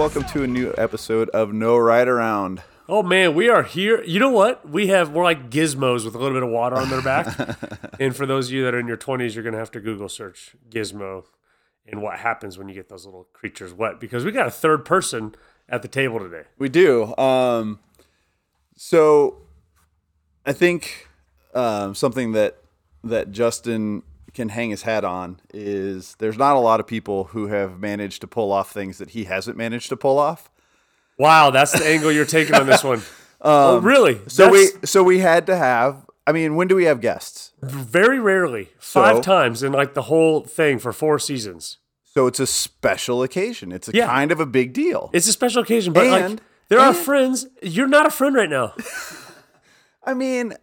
Welcome to a new episode of No Ride Around. Oh man, we are here. You know what? We have we're like gizmos with a little bit of water on their back. and for those of you that are in your twenties, you're gonna have to Google search gizmo and what happens when you get those little creatures wet because we got a third person at the table today. We do. Um, so I think um, something that that Justin can hang his hat on is there's not a lot of people who have managed to pull off things that he hasn't managed to pull off. Wow, that's the angle you're taking on this one. oh, um, really? So we so we had to have. I mean, when do we have guests? very rarely, five So- times in like the whole thing for four seasons. So it's a special occasion. It's a Yeah. kind of a big deal. It's a special occasion, but like And- there are friends. You're not a friend right now. I mean,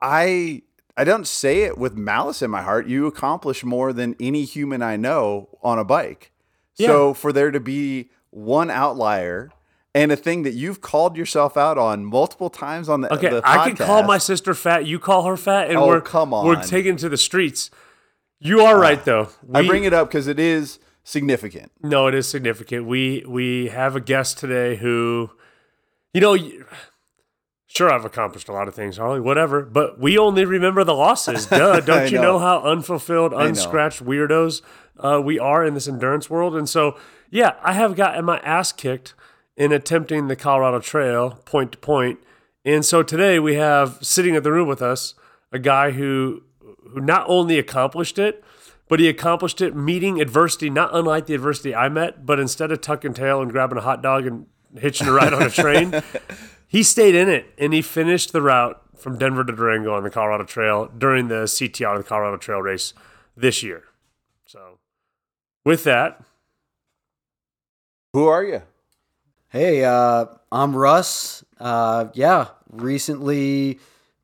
I I don't say it with malice in my heart. You accomplish more than any human I know on a bike. So for there to be one outlier and a thing that you've called yourself out on multiple times on the Okay, the I can call my sister fat. You call her fat, and Oh, we're come on. We're taken to the streets. You are right ah, though. I bring it up because it is significant. No, it is significant. We we have a guest today who, you know, sure I've accomplished a lot of things, Harley, whatever, but we only remember the losses. Duh! Don't you know. know how unfulfilled, unscratched weirdos uh, we are in this endurance world? And so, yeah, I have gotten my ass kicked in attempting the Colorado Trail point to point. And so today we have sitting at the room with us a guy who who not only accomplished it, but he accomplished it meeting adversity, not unlike the adversity I met, but instead of tucking tail and grabbing a hot dog and hitching a ride on a train, he stayed in it and he finished the route from Denver to Durango on the Colorado Trail during the CTR, the Colorado Trail race this year. So, with that, Who are you? Hey, uh, I'm Russ. Uh, yeah, recently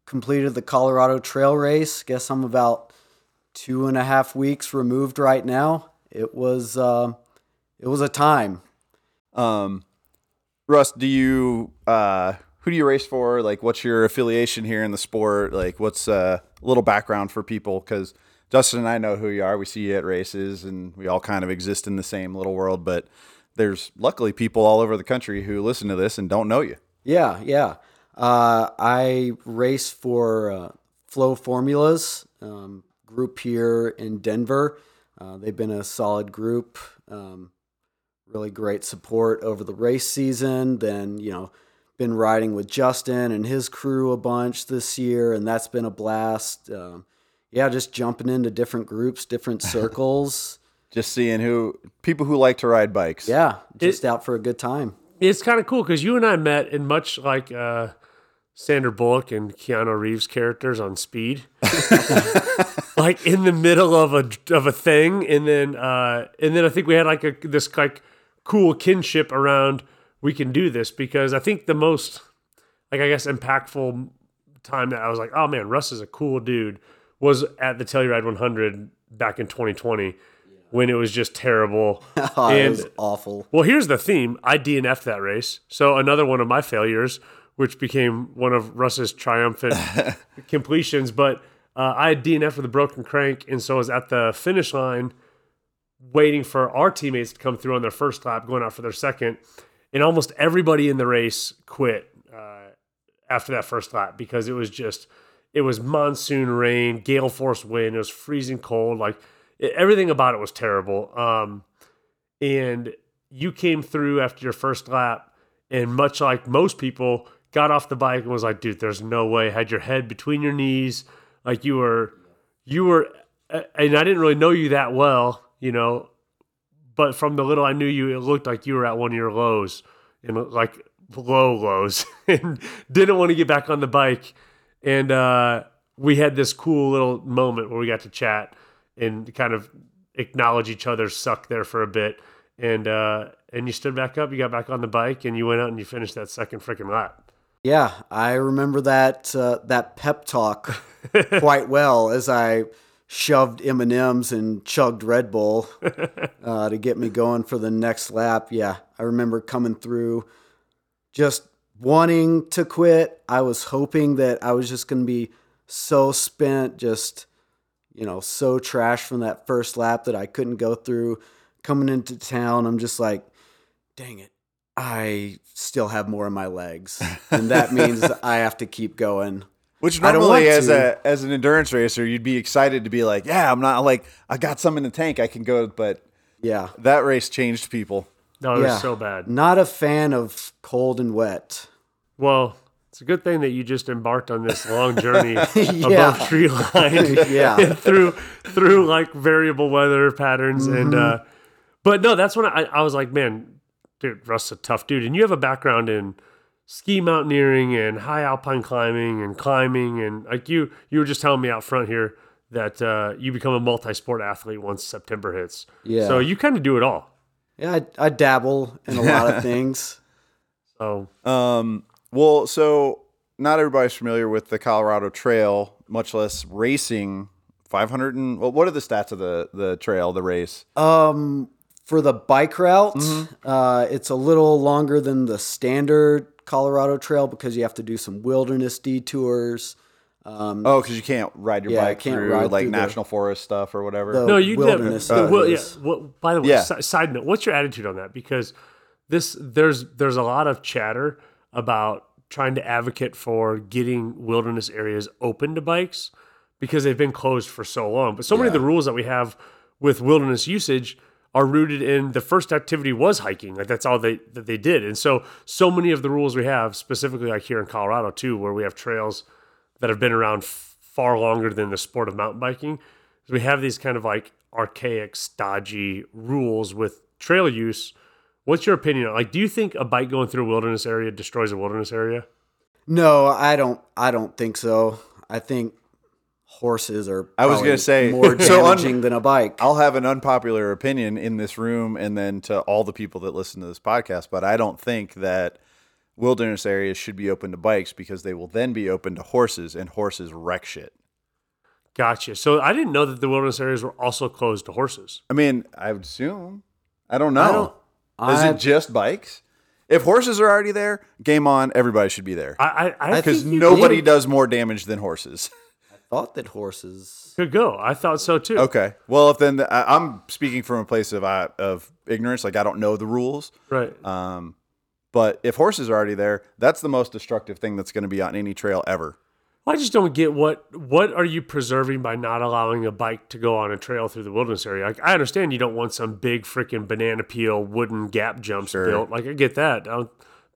completed the Colorado Trail race. Guess I'm about two and a half weeks removed right now. It was uh, it was a time. Um, Russ, do you uh, who do you race for? Like, what's your affiliation here in the sport? Like, what's uh, a little background for people? Because Justin and I know who you are. We see you at races, and we all kind of exist in the same little world. But there's luckily people all over the country who listen to this and don't know you. Yeah, yeah. Uh, I race for uh, Flow Formulas um, group here in Denver. Uh, they've been a solid group. Um, really great support over the race season. Then you know, been riding with Justin and his crew a bunch this year, and that's been a blast. Um, yeah, just jumping into different groups, different circles. Just seeing who people who like to ride bikes. yeah, just out for a good time. it's kind of cool because you and I met in much like uh, Sandra Bullock and Keanu Reeves characters on Speed, like in the middle of a of a thing, and then uh, and then I think we had like a this like cool kinship around we can do this because I think the most like I guess impactful time that I was like, oh man, Russ is a cool dude was at the Telluride 100 back in 2020 when it was just terrible. Oh, it And- was awful. well, here's the theme. I DNF'd that race. So another one of my failures, which became one of Russ's triumphant completions. But uh, I had DNF'd with a broken crank, and so I was at the finish line waiting for our teammates to come through on their first lap, going out for their second. And almost everybody in the race quit uh, after that first lap because it was just, it was monsoon rain, gale force wind, it was freezing cold. Like it, everything about it was terrible. Um, and you came through after your first lap and much like most people got off the bike and was like dude there's no way had your head between your knees like you were you were and i didn't really know you that well you know but from the little i knew you it looked like you were at one of your lows and like low lows and didn't want to get back on the bike and uh we had this cool little moment where we got to chat and kind of acknowledge each other's suck there for a bit. And uh, and you stood back up, you got back on the bike, and you went out and you finished that second freaking lap. Yeah, I remember that uh, that pep talk quite well as I shoved M and M's and chugged Red Bull uh, to get me going for the next lap. Yeah, I remember coming through, just wanting to quit. I was hoping that I was just going to be so spent, just you know, so trash from that first lap that I couldn't go through. Coming into town, I'm just like dang it, I still have more in my legs, and that means I have to keep going. Which don't normally, as to. a as an endurance racer, you'd be excited to be like, "Yeah, I'm not like I got some in the tank, I can go." But Yeah, that race changed people. No, it yeah. was so bad. Not a fan of cold and wet. Well, it's a good thing that you just embarked on this long journey Yeah. above tree line. Yeah. through through like variable weather patterns and Mm-hmm. uh but no, that's when I, I was like, man, dude, Russ a tough dude. And you have a background in ski mountaineering and high alpine climbing and climbing and like you you were just telling me out front here that uh, you become a multi-sport athlete once September hits. Yeah. So you kind of do it all. Yeah, I, I dabble in a lot of things. So Um, well, so not everybody's familiar with the Colorado Trail, much less racing. Five hundred and well, what are the stats of the the trail, the race? Um, for the bike route, Mm-hmm. uh, it's a little longer than the standard Colorado Trail because you have to do some wilderness detours. Um, Oh, because you can't ride your Yeah, bike can't through ride like through the- national forest stuff or whatever. the no, you wilderness never. well, yeah. Well, by the way, Yeah. si- side note, what's your attitude on that? Because this there's there's a lot of chatter about trying to advocate for getting wilderness areas open to bikes because they've been closed for so long. But so many of the rules that we have with wilderness usage are rooted in the first activity was hiking. Like that's all they that they did. And so so many of the rules we have, specifically like here in Colorado too, where we have trails that have been around far longer than the sport of mountain biking. We have these kind of like archaic, stodgy rules with trail use. What's your opinion? Like, do you think a bike going through a wilderness area destroys a wilderness area? No, I don't. I don't think so. I think horses are. I was gonna say, more so un- damaging than a bike. I'll have an unpopular opinion in this room and then to all the people that listen to this podcast, but I don't think that wilderness areas should be open to bikes because they will then be open to horses and horses wreck shit. Gotcha. So I didn't know that the wilderness areas were also closed to horses. I mean, I would assume. I don't know. don't- Is I- it just bikes? If horses are already there, game on. Everybody should be there I I, I because nobody could- does more damage than horses. thought that horses. could go. I thought so too. Okay. Well, if then the, I, I'm speaking from a place of uh, of ignorance, like I don't know the rules. Right. Um, but if horses are already there, that's the most destructive thing that's going to be on any trail ever. Well, I just don't get what what are you preserving by not allowing a bike to go on a trail through the wilderness area? Like, I understand you don't want some big freaking banana peel wooden gap jumps Sure. built. Like I get that, I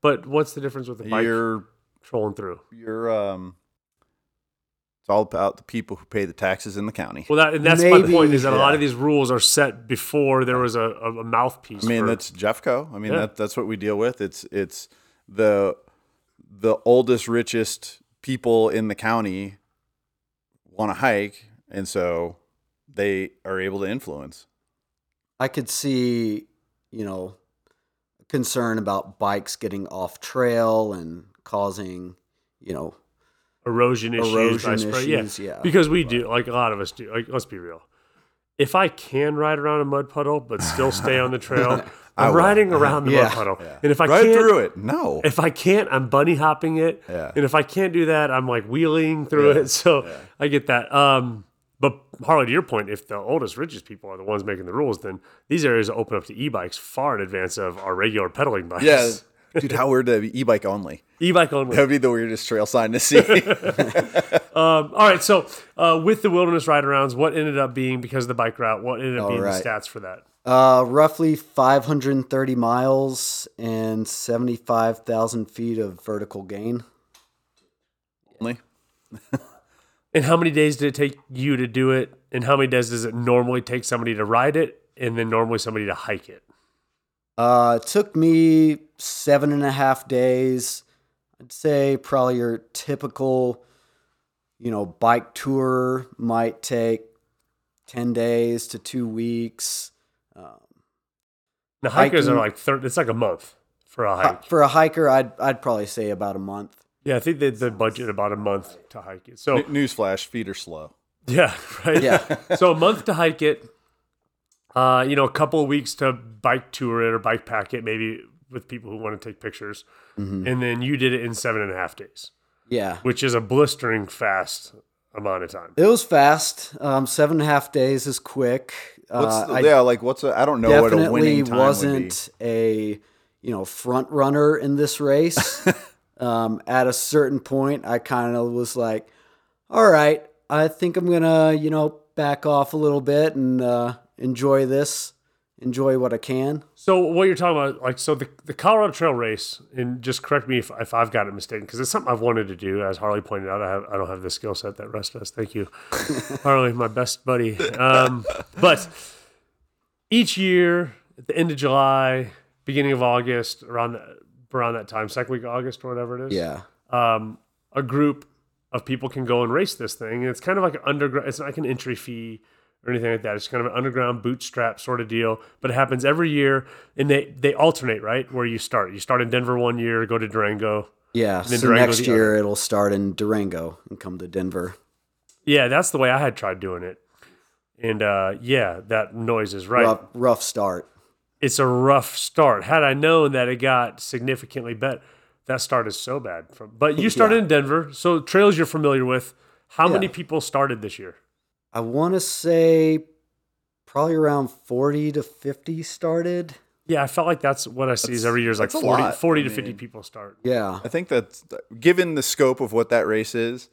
but what's the difference with a bike You're trolling through? you're um, it's all about the people who pay the taxes in the county. Well, that and that's my point is that a lot of these rules are set before there was a, a, a mouthpiece. I mean, for- that's Jeffco. I mean, Yeah. that that's what we deal with. It's it's the the oldest, richest people in the county want to hike, and so they are able to influence. I could see, you know, concern about bikes getting off trail and causing, you know, erosion issues, erosion by spray. issues, Yeah. yeah. because we do. Like a lot of us do. Like let's be real. If I can ride around a mud puddle but still stay on the trail, I'm riding around the Yeah. mud puddle. And if I right can't, through it. No, if I can't, I'm bunny hopping it. Yeah. And if I can't do that, I'm like wheeling through Yeah. it. So I get that. Um, but Harley, to your point, if the oldest, richest people are the ones making the rules, then these areas open up to e-bikes far in advance of our regular pedaling bikes. yeah, dude, how weird to be e-bike only. e-bike only. That would be the weirdest trail sign to see. Um, all right, so uh, with the wilderness ride arounds, what ended up being because of the bike route? What ended up All being right. the stats for that? uh, roughly 530 miles and 75,000 feet of vertical gain. only. And how many days did it take you to do it? And how many days does it normally take somebody to ride it, and then normally somebody to hike it? Uh, it took me seven and a half days. I'd say probably your typical, you know, bike tour might take 10 days to two weeks. Um, The hikers are like third. It's like a month for a hike. for a hiker, I'd, I'd probably say about a month. Yeah, I think they the budget about a month to hike it. So Newsflash: feet are slow. yeah, right. Yeah. so a month to hike it. Uh, you know, a couple of weeks to bike tour it or bike pack it, maybe with people who want to take pictures, Mm-hmm. and then you did it in seven and a half days, Yeah. which is a blistering fast amount of time. It was fast. Um, seven and a half days is quick. What's Uh, the, I yeah, like what's a? I don't know what a definitely winning time would be. wasn't a, you know, front runner in this race. um, at a certain point, I kind of was like, all right, I think I'm gonna, you know, back off a little bit and uh, enjoy this, enjoy what I can. So what you're talking about, like, so the, the Colorado Trail race, and just correct me if, if I've got it mistaken, because it's something I've wanted to do. As Harley pointed out, I have I don't have the skill set that Russ does. Thank you, Harley, my best buddy. Um, but each year at the end of July, beginning of August, around the, around that time, second week of August or whatever it is, Yeah. um, a group of people can go and race this thing. And it's kind of like an underground, it's like an entry fee or anything like that. It's kind of an underground bootstrap sort of deal, but it happens every year and they, they alternate, right? Where you start. You start in Denver one year, go to Durango. Yeah. So next year it'll start in Durango and come to Denver. Yeah, that's the way I had tried doing it. And uh, yeah, that noise is right. Rough, rough start. It's a rough start. Had I known that it got significantly better, that start is so bad. From but you started Yeah. in Denver, so trails you're familiar with. How many people started this year? I want to say probably around 40 to 50 started. Yeah, I felt like that's what I see is every year is like that's a 40, lot. 40 I to 50 people start. Yeah. I think that given the scope of what that race is,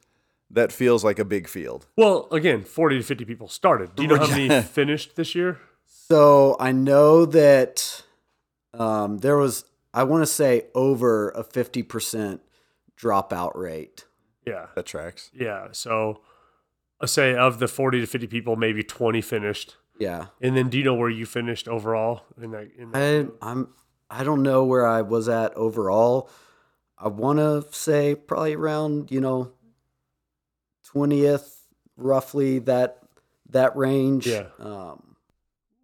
that feels like a big field. Well, again, 40 to 50 people started. Do you know how many finished this year? So I know that um, there was, I want to say, over a 50% dropout rate. Yeah. That tracks. Yeah. So I say of the 40 to 50 people, maybe 20 finished. Yeah. And then do you know where you finished overall in that? In that I, I'm, I don't know where I was at overall. I want to say probably around, you know, 20th, roughly that, that range. Yeah. Um,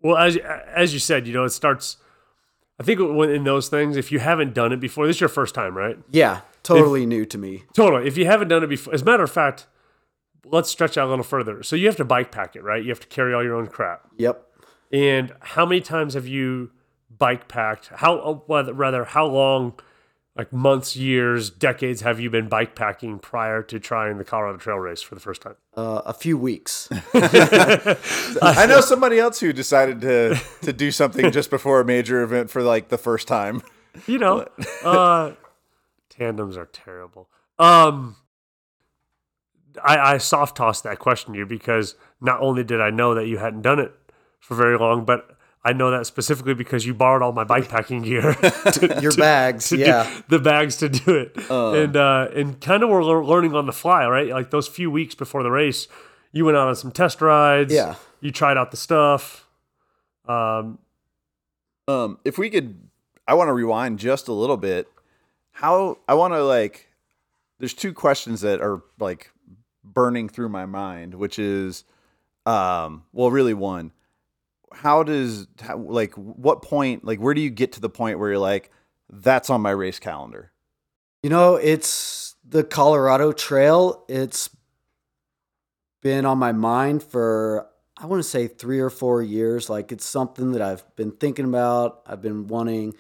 Well, as as you said, you know, it starts. I think in those things, if you haven't done it before, this is your first time, right? yeah. Totally new to me. Totally. If you haven't done it before, as a matter of fact, let's stretch out a little further. So you have to bike pack it, right? You have to carry all your own crap. Yep. And how many times have you bike packed? How uh, rather how long, like months, years, decades, have you been bike packing prior to trying the Colorado Trail race for the first time? Uh, a few weeks. I know somebody else who decided to to do something just before a major event for like the first time. You know, uh, tandems are terrible. Um, I, I soft tossed that question to you because not only did I know that you hadn't done it for very long, but I know that specifically because you borrowed all my bike packing gear, to, Your to- bags. to yeah. the bags to do it, and uh, and kind of we're learning on the fly, right? Like those few weeks before the race, you went out on some test rides. Yeah. you tried out the stuff. Um, Um, if we could, I want to rewind just a little bit. How I want to like, there's two questions that are like burning through my mind, which is, um, well, really one. How does how, like what point like where do you get to the point where you're like that's on my race calendar? You know, it's the Colorado Trail. It's been on my mind for, I want to say, three or four years. Like, it's something that I've been thinking about. I've been wanting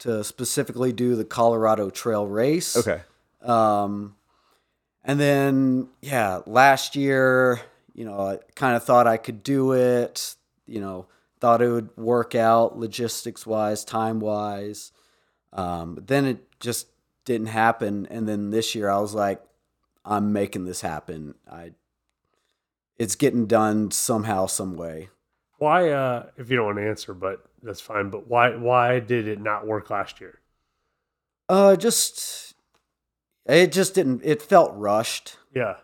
to specifically do the Colorado Trail race. Okay. Um, and then, yeah, last year, you know, I kind of thought I could do it, you know, thought it would work out logistics wise, time wise. Um, but then it just didn't happen. And then this year I was like, I'm making this happen. I, it's getting done somehow, some way. why? Uh, if you don't want to answer, but that's fine. But why? Why did it not work last year? Uh, just, it just didn't, it felt rushed. Yeah,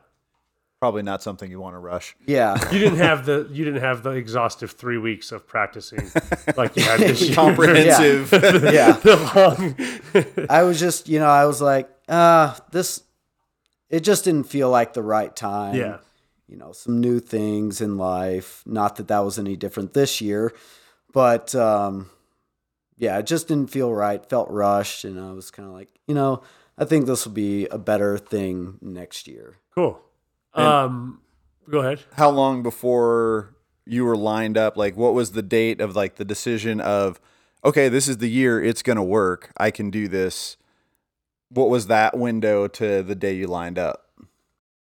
Probably not something you want to rush. Yeah. you didn't have the you didn't have the exhaustive three weeks of practicing like you had this year. Comprehensive. Yeah. The long- I was just, you know, I was like, uh, this, it just didn't feel like the right time. yeah. You know, some new things in life. Not that that was any different this year, but um, yeah, it just didn't feel right. Felt rushed. And I was kind of like, you know, I think this will be a better thing next year. Cool. Um, go ahead. how long before you were lined up like what was the date of like the decision of okay this is the year it's going to work i can do this what was that window to the day you lined up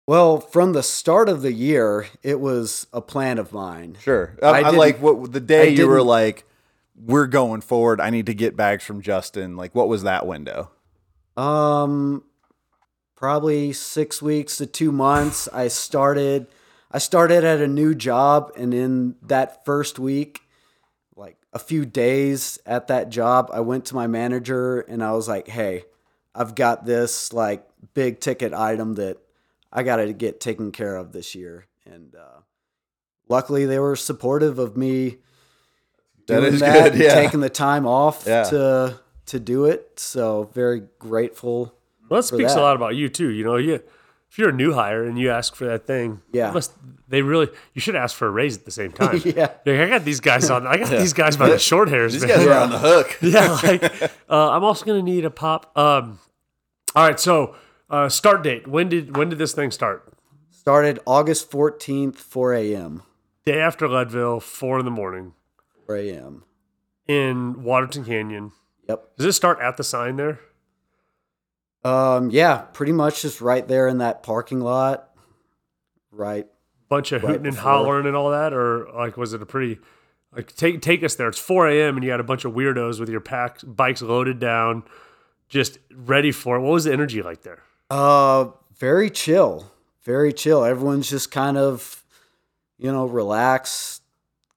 Well, from the start of the year, it was a plan of mine. sure i, I I like what the day I you were like we're going forward. I need to get bags from Justin. Like, what was that window? Um, probably six weeks to two months. I started. I started at a new job, and in that first week, like a few days at that job, I went to my manager and I was like, "Hey, I've got this like big ticket item that I got to get taken care of this year." And uh, luckily, they were supportive of me doing is that, good, yeah. taking the time off Yeah. to to do it. So very grateful. Well, that speaks that. a lot about you too. You know, you if you're a new hire and you ask for that thing, Yeah. they must they really you should ask for a raise at the same time. Yeah. Like, I got these guys on. I got these guys by the short hairs. These man. guys are on the hook. yeah, like uh, I'm also gonna need a pop. Um, all right, so uh, start date. When did when did this thing start? Started August 14th, 4 a.m. Day after Leadville, four in the morning 4 a.m. in Waterton Canyon. Yep. Does it start at the sign there? Um, yeah, pretty much just right there in that parking lot. Right. Bunch of Right hooting and hollering and all that, or like was it a pretty like take take us there? It's 4 a.m. and you got a bunch of weirdos with your packs bikes loaded down, just ready for it. What was the energy like there? Uh, very chill. Very chill. Everyone's just kind of, you know, relaxed,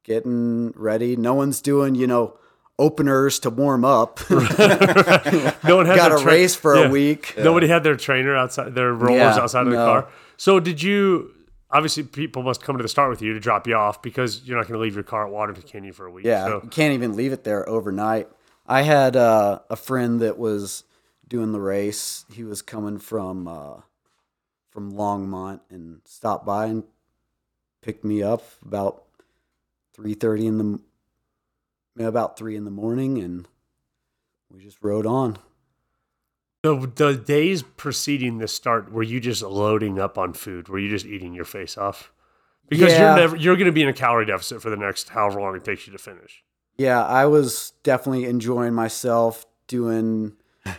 getting ready. No one's doing, you know, openers to warm up. No one had Got a tra- race for Yeah. a week. Nobody had their trainer outside, their rollers Yeah, outside of the car. So did you? Obviously, people must come to the start with you to drop you off because you're not going to leave your car at Waterton Canyon for a week. Yeah, So you can't even leave it there overnight. I had uh, a friend that was doing the race. He was coming from uh, from Longmont and stopped by and picked me up about three thirty in the yeah, about three in the morning, and we just rode on. the the days preceding the start, were you just loading up on food? Were you just eating your face off? Because Yeah. you're never you're going to be in a calorie deficit for the next however long it takes you to finish. Yeah, I was definitely enjoying myself doing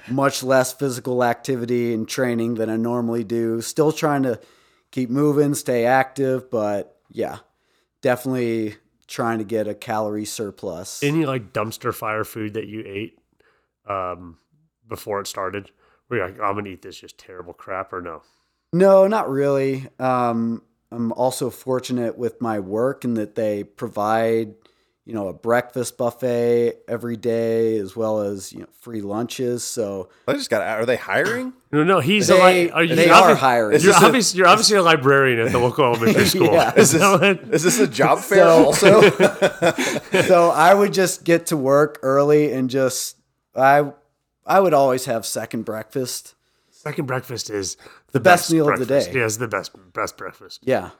much less physical activity and training than I normally do. Still trying to keep moving, stay active, but yeah, definitely trying to get a calorie surplus. Any like dumpster fire food that you ate um, before it started? Were you like, I'm going to eat this just terrible crap, or no? no, not really. Um, I'm also fortunate with my work in that they provide, you know, a breakfast buffet every day as well as you know free lunches. So I just got. Are they hiring? No, no, he's a li- are you they obvi- are hiring. You're, this a- you're obviously a librarian at the local elementary school. Yeah. Is that what- Is this a job fair? So- also, so I would just get to work early and just I I would always have second breakfast. Second breakfast is the best meal of the breakfast. day. Yeah, it's the best best breakfast. Yeah.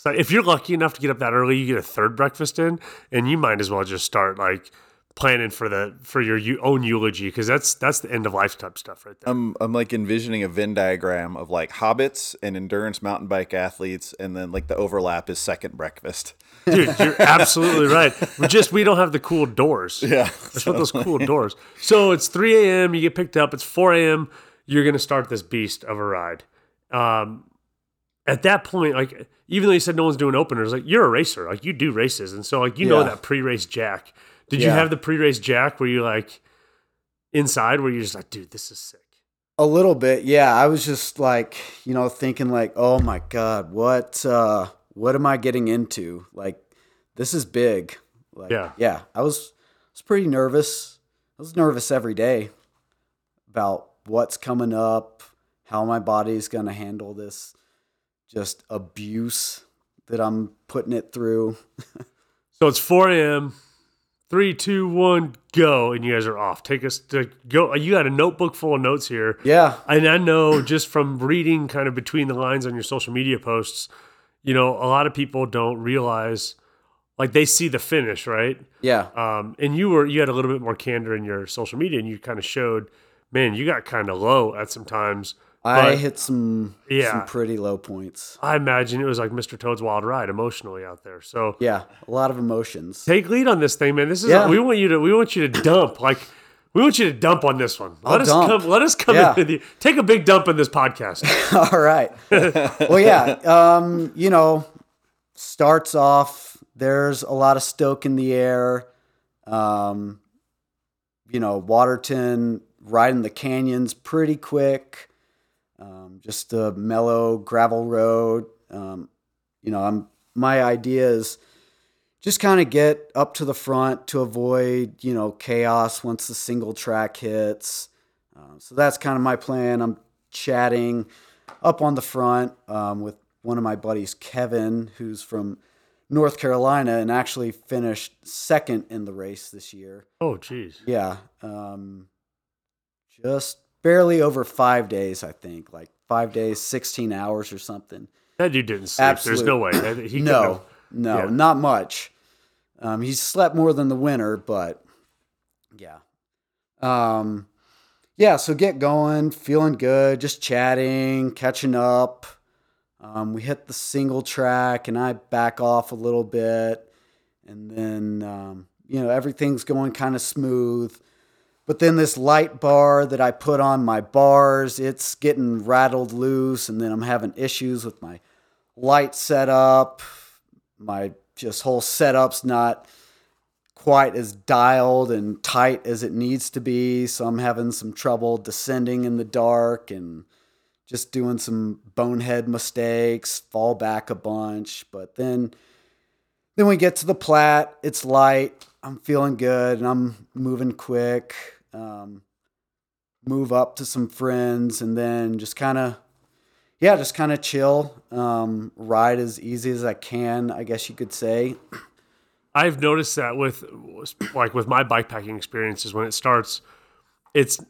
So if you're lucky enough to get up that early, you get a third breakfast in, and you might as well just start like planning for the for your own eulogy because that's that's the end of life type stuff right there. I'm I'm like envisioning a Venn diagram of like hobbits and endurance mountain bike athletes, and then like the overlap is second breakfast. Dude, you're absolutely right. We just we don't have the cool doors. Yeah, That's what those cool doors. So it's 3 a.m. You get picked up. It's 4 a.m. You're gonna start this beast of a ride. Um, at that point, like even though you said no one's doing openers, like you're a racer, like you do races, and so like you know that pre-race jack. Did you have the pre-race jack where you like inside where you're just like, dude, this is sick. A little bit. Yeah, I was just like, you know, thinking like, "Oh my god, what uh what am I getting into? Like this is big." Like Yeah. Yeah, I was I was pretty nervous. I was nervous every day about what's coming up, how my body's going to handle this just abuse that I'm putting it through. So it's 4 a.m. Three, two, one, go, and you guys are off. Take us to go. You got a notebook full of notes here. Yeah. And I know just from reading kind of between the lines on your social media posts, you know, a lot of people don't realize, like they see the finish, right? Yeah. Um, and you were you had a little bit more candor in your social media, and you kind of showed, man, you got kind of low at some times. I hit some Yeah. some pretty low points. I imagine it was like Mr. Toad's Wild Ride emotionally out there. So Yeah, a lot of emotions. take lead on this thing, man. This is Yeah. we want you to we want you to dump like. We want you to dump on this one. Let I'll us dump. come. Let us come Yeah. in with you. Take a big dump in this podcast. All right. well, yeah. Um, you know, starts off. There's a lot of stoke in the air. Um, you know, Waterton, riding the canyons pretty quick. Um, just a mellow gravel road. Um, you know, I'm my idea is just kind of get up to the front to avoid you know chaos once the single track hits. Uh, so that's kind of my plan. I'm chatting up on the front um, with one of my buddies, Kevin, who's from North Carolina and actually finished second in the race this year. Oh, jeez. Yeah. Um, just barely over five days, I think. Like five days, 16 hours or something. That dude didn't sleep. Absolute- There's no way. He no, no, yeah. not much. Um, he slept more than the winter, but yeah. Um, yeah, so get going, feeling good, just chatting, catching up. Um, we hit the single track and I back off a little bit. And then, um, you know, everything's going kind of smooth. But then this light bar that I put on my bars, it's getting rattled loose. And then I'm having issues with my light setup. My just whole setup's not quite as dialed and tight as it needs to be. So I'm having some trouble descending in the dark and just doing some bonehead mistakes, fall back a bunch. But then then we get to the Platte, it's light, I'm feeling good and I'm moving quick. Um, move up to some friends and then just kind of yeah, just kind of chill, um, ride as easy as I can, I guess you could say. I've noticed that with like with my bikepacking experiences when it starts, it's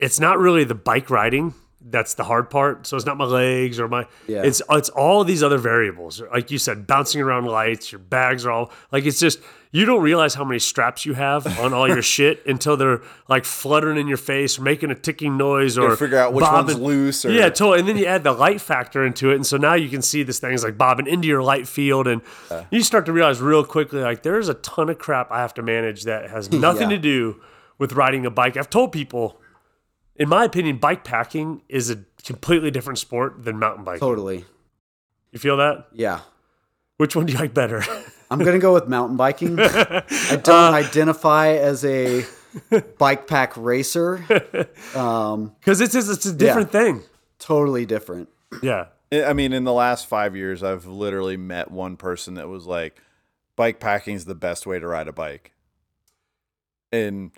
it's not really the bike riding that's the hard part. So it's not my legs or my Yeah. it's it's all these other variables. Like you said, bouncing around lights, your bags are all like it's just you don't realize how many straps you have on all your shit until they're like fluttering in your face, or making a ticking noise, or figure out which one's loose or- yeah, totally. And then you add the light factor into it, and so now you can see this thing is like bobbing into your light field, and you start to realize real quickly like there's a ton of crap I have to manage that has nothing Yeah. to do with riding a bike. I've told people, in my opinion, bike packing is a completely different sport than mountain biking. Totally. You feel that? Yeah. Which one do you like better? I'm going to go with mountain biking. I don't identify as a bike pack racer. Um, Because it's it's it's a different thing. totally different. Yeah. I mean, in the last five years, I've literally met one person that was like, "Bike packing is the best way to ride a bike," and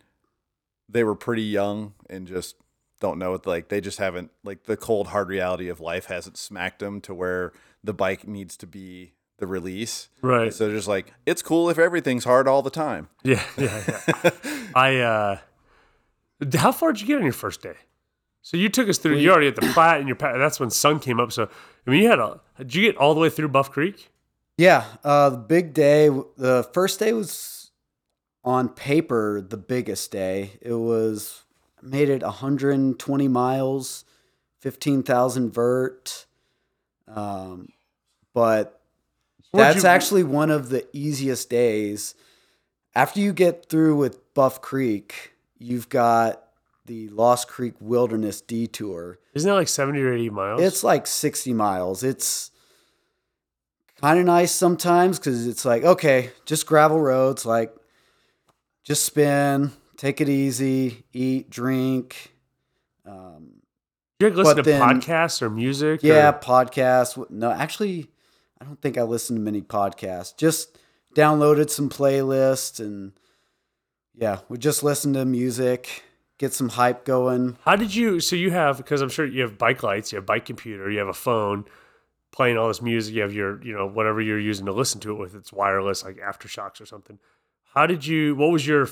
they were pretty young and just don't know it. Like they just haven't like the cold hard reality of life hasn't smacked them to where the bike needs to be the release. Right. So they're just like, it's cool if everything's hard all the time. Yeah, yeah, yeah. I uh how far did you get on your first day? So you took us through you already at the Platte and your pa- that's when sun came up. So I mean you had a did you get all the way through Buff Creek? Yeah. Uh, the big day, the first day was on paper the biggest day. It was made it 120 miles, 15,000 vert. Um, but Where'd that's you- actually one of the easiest days. After you get through with Buff Creek, you've got the Lost Creek Wilderness Detour. Isn't that like 70 or 80 miles? It's like 60 miles. It's kind of nice sometimes because it's like, okay, just gravel roads, like just spin, take it easy, eat, drink. Um, you listen to then- podcasts or music? yeah, or- podcasts. No, actually, I don't think I listen to many podcasts. Just downloaded some playlists and yeah, we just listen to music, get some hype going. How did you so you have because I'm sure you have bike lights, you have bike computer, you have a phone playing all this music, you have your, you know, whatever you're using to listen to it with, it's wireless like AfterShokz or something. How did you what was your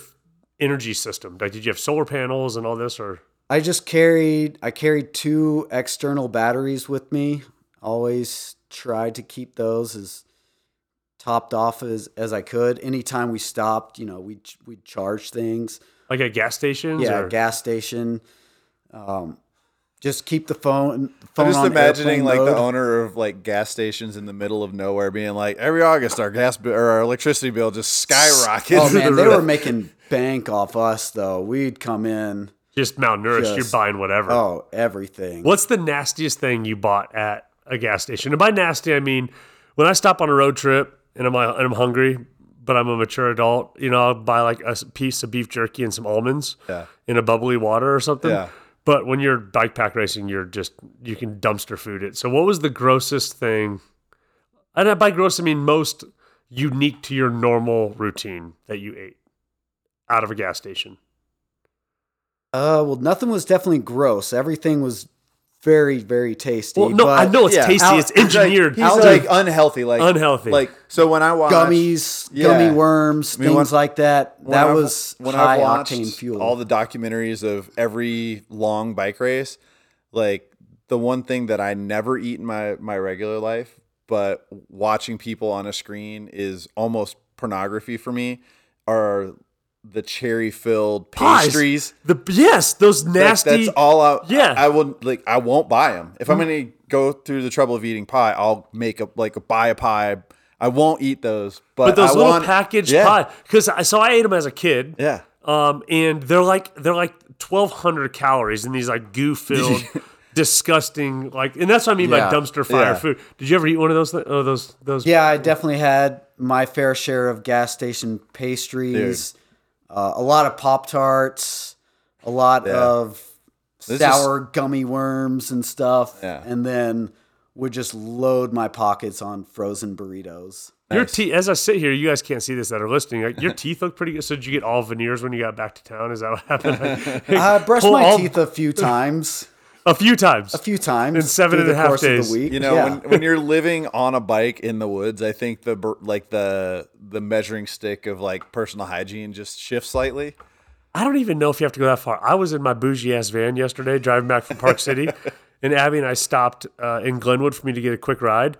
energy system? Like did you have solar panels and all this or I just carried I carried two external batteries with me. Always tried to keep those as topped off as as I could. Anytime we stopped, you know, we we charge things. like at gas stations Yeah, or gas station. Um, just keep the phone. phone I'm just on imagining like mode. the owner of like gas stations in the middle of nowhere being like, every August our gas bill or our electricity bill just skyrockets. Oh man, the they were making bank off us though. We'd come in. just malnourished, you're buying whatever. Oh, everything. What's the nastiest thing you bought at a gas station? And by nasty, I mean when I stop on a road trip and I'm and I'm hungry, but I'm a mature adult, you know, I'll buy like a piece of beef jerky and some almonds Yeah. in a bubbly water or something. Yeah. But when you're bike pack racing, you're just you can dumpster food it. So what was the grossest thing? And by gross, I mean most unique to your normal routine that you ate out of a gas station. Uh, well, nothing was definitely gross. Everything was very, very tasty. Well, no, I know it's yeah, tasty. out- it's engineered. He's Out like unhealthy, like Unhealthy. Like so when I watch Gummies, Yeah. gummy worms, I mean, things when- like that. when That I've- was when high I've watched octane fuel. all the documentaries of every long bike race, like the one thing that I never eat in my my regular life, but watching people on a screen is almost pornography for me. Are the cherry filled Pies. pastries? The yes, those Like, nasty. that's all I. Yeah. Mm. I, I would like. I won't buy them if I'm going to go through the trouble of eating pie. I'll make a like a buy a pie. I won't eat those, but, but those I little want, packaged yeah, pie, because I so I ate them as a kid. Yeah, Um, and they're like they're like twelve hundred calories in these like goo filled, disgusting like, and that's what I mean Yeah. by dumpster fire Yeah. food. Did you ever eat one of those? thi- Oh, those those. yeah, I definitely had my fair share of gas station pastries, uh, a lot of Pop Tarts, a lot Yeah. of This sour gummy worms and stuff. Yeah. And then would just load my pockets on frozen burritos. Your Nice. teeth, as I sit here, you guys can't see this that are listening. Like your teeth look pretty good. So did you get all veneers when you got back to town? Is that what happened? I brushed my all- teeth a few times. A few times. A few times In seven through and a the half course of days. the week. You know, Yeah. when, when you're living on a bike in the woods, I think the like the the measuring stick of like personal hygiene just shifts slightly. I don't even know if you have to go that far. I was in my bougie ass van yesterday driving back from Park City, and Abby and I stopped uh, in Glenwood for me to get a quick ride.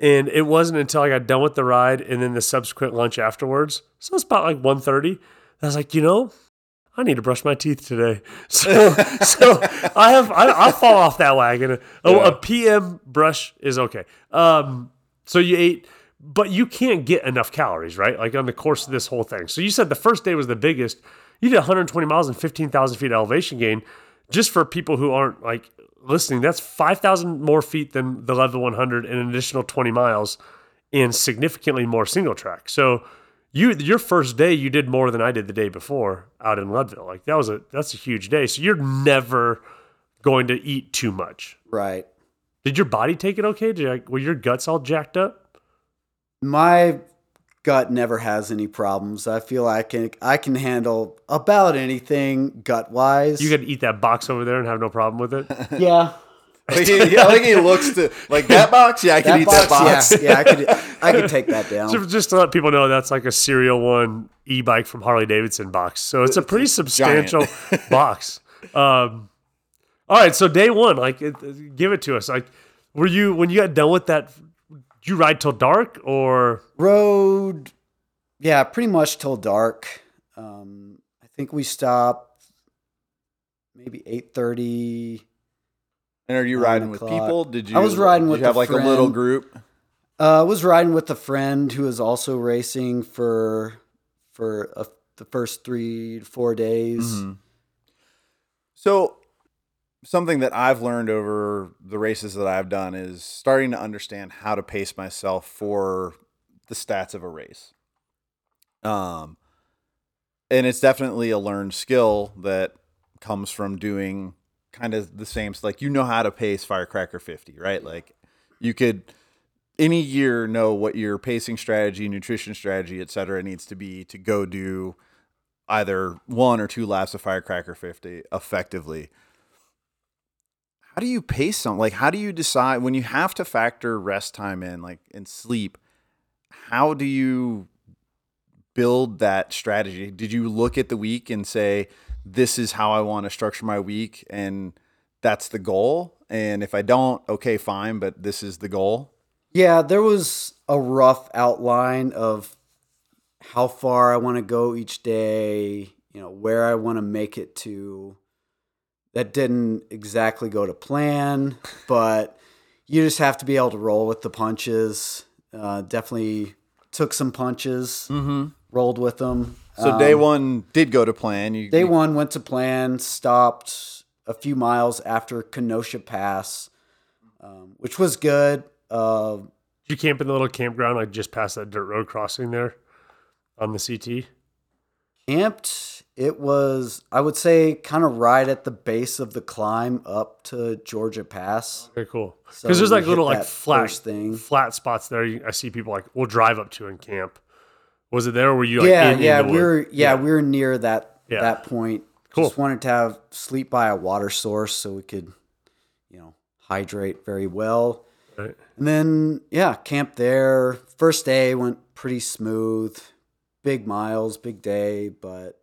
And it wasn't until I got done with the ride and then the subsequent lunch afterwards. So it's about like 1.30. I was like, you know, I need to brush my teeth today. So, so I have I, I fall off that wagon. A, Yeah. a PM brush is okay. Um, so you ate, but you can't get enough calories, right? Like on the course of this whole thing. So you said the first day was the biggest. You did 120 miles and 15,000 feet elevation gain. Just for people who aren't like listening, that's 5,000 more feet than the Leadville 100 and an additional 20 miles and significantly more single track. So you your first day you did more than I did the day before out in Leadville. Like that was a that's a huge day. So you're never going to eat too much. right. Did your body take it okay? Did you, were your guts all jacked up? My gut never has any problems. I feel I can I can handle about anything gut wise. You could eat that box over there and have no problem with it. yeah. I think he, yeah, I think he looks to like that box. Yeah, I can That eat box, that box. yeah, yeah, I could I could take that down. So just to let people know, that's like a Serial One e-bike from Harley Davidson box. So it's a pretty substantial box. Um, all right, so day one, like, it, it- give it to us. Like, were you when you got done with that? Did you ride till dark, or Road, yeah, pretty much till dark. Um, I think we stopped maybe eight thirty. And are you riding with o'clock. people? Did you? I was riding with you have a like a little group. Uh, I was riding with a friend who was also racing for for a, the first three to four days. Mm-hmm. So, something that I've learned over the races that I've done is starting to understand how to pace myself for the stats of a race. Um, and it's definitely a learned skill that comes from doing kind of the same. Like you know how to pace Firecracker 50, right? Like you could any year know what your pacing strategy, nutrition strategy, et cetera, needs to be to go do either one or two laps of Firecracker 50 effectively. How do you pace something? Like, how do you decide when you have to factor rest time in, like, and sleep? How do you build that strategy? Did you look at the week and say, this is how I want to structure my week, and that's the goal? And if I don't, okay, fine, but this is the goal. Yeah, there was a rough outline of how far I want to go each day, you know, where I want to make it to. That didn't exactly go to plan, but you just have to be able to roll with the punches. Uh, definitely took some punches, Mm-hmm. rolled with them. So day Um, one did go to plan. You, Day you- one went to plan, stopped a few miles after Kenosha Pass, um, which was good. Uh, did you camp in the little campground like just past that dirt road crossing there? on the CT? Camped, it was, I would say, kind of right at the base of the climb up to Georgia Pass. Okay, cool. So Because there's like little like flat thing. flat spots there. I see people like we'll drive up to in camp. Was it there? or Were you like yeah, in, in yeah, the we were, yeah, we were near that Yeah. that point. Cool. Just wanted to have sleep by a water source so we could, you know, hydrate very well. Right. And then, yeah, camped there. First day went pretty smooth. Big miles, big day, but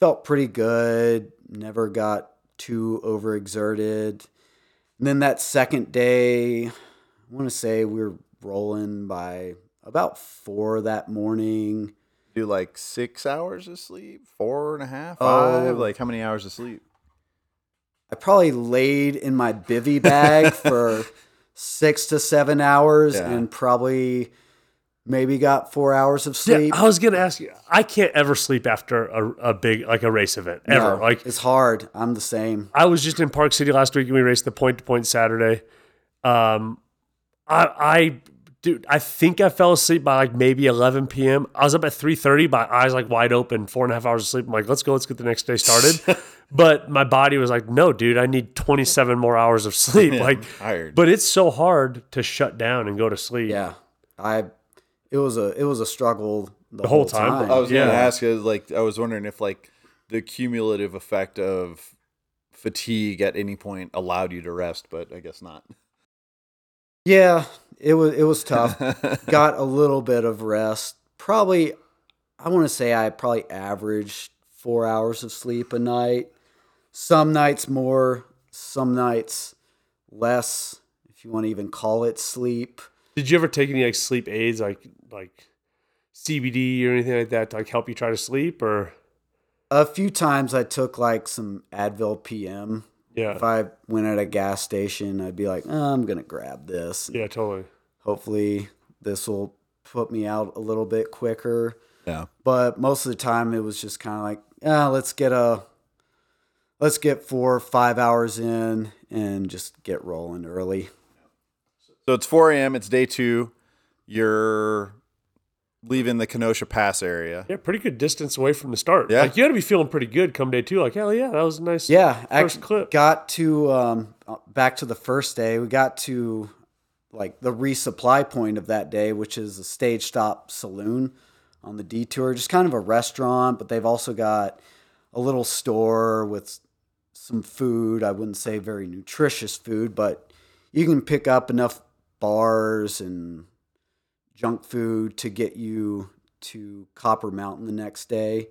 felt pretty good. Never got too overexerted. And then that second day, I want to say we were rolling by about four that morning. Do like six hours of sleep, four and a half, five. Oh. Like how many hours of sleep? I probably laid in my bivy bag for six to seven hours Yeah. and probably maybe got four hours of sleep. Yeah, sleep. I was gonna ask you. I can't ever sleep after a, a big like a race event ever. No, like it's hard. I'm the same. I was just in Park City last week and we raced the point to point Saturday. Um, I, I, dude, I think I fell asleep by like maybe 11 p.m. I was up at 3:30, my eyes like wide open, four and a half hours of sleep. I'm like, let's go, let's get the next day started. but my body was like, no, dude, I need 27 more hours of sleep. like, tired. but it's so hard to shut down and go to sleep. Yeah, I. It was a it was a struggle the, whole whole, time? time. I was gonna Yeah. ask you, like, I was wondering if like the cumulative effect of fatigue at any point allowed you to rest, but I guess not. yeah, it was it was tough. got a little bit of rest. Probably, I want to say I probably averaged four hours of sleep a night. Some nights more, some nights less, if you want to even call it sleep. Did you ever take any like sleep aids, like like CBD or anything like that, to like help you try to sleep? Or A few times I took like some Advil PM. Yeah, If I went at a gas station, I'd be like, oh, I'm going to grab this. yeah, totally. Hopefully, this will put me out a little bit quicker. yeah. but most of the time it was just kind of like yeah let's get a let's get four or five hours in and just get rolling early So it's 4 a.m. It's day two. You're leaving the Kenosha Pass area. Yeah, pretty good distance away from the start. Yeah. Like you got to be feeling pretty good come day two. Like hell yeah, that was a nice. yeah first actually clip. got to um back to the first day we got to like the resupply point of that day which is a stage stop saloon on the detour just kind of a restaurant but they've also got a little store with some food i wouldn't say very nutritious food but you can pick up enough bars and junk food to get you to copper mountain the next day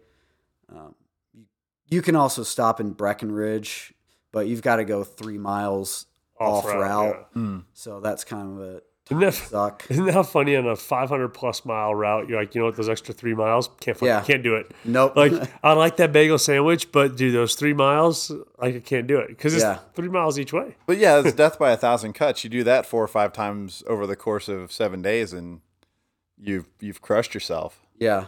um, you, you can also stop in breckenridge but you've got to go three miles off, route, Hmm. so that's kind of a Isn't that, suck isn't that funny on a 500 plus mile route? You're like, you know what, those extra three miles, can't fucking- Yeah. can't do it. nope Like I like that bagel sandwich, but do those three miles, like I can't do it because it's Yeah. three miles each way. But yeah, it's death by a thousand cuts. You do that four or five times over the course of seven days, and you've you've crushed yourself. Yeah.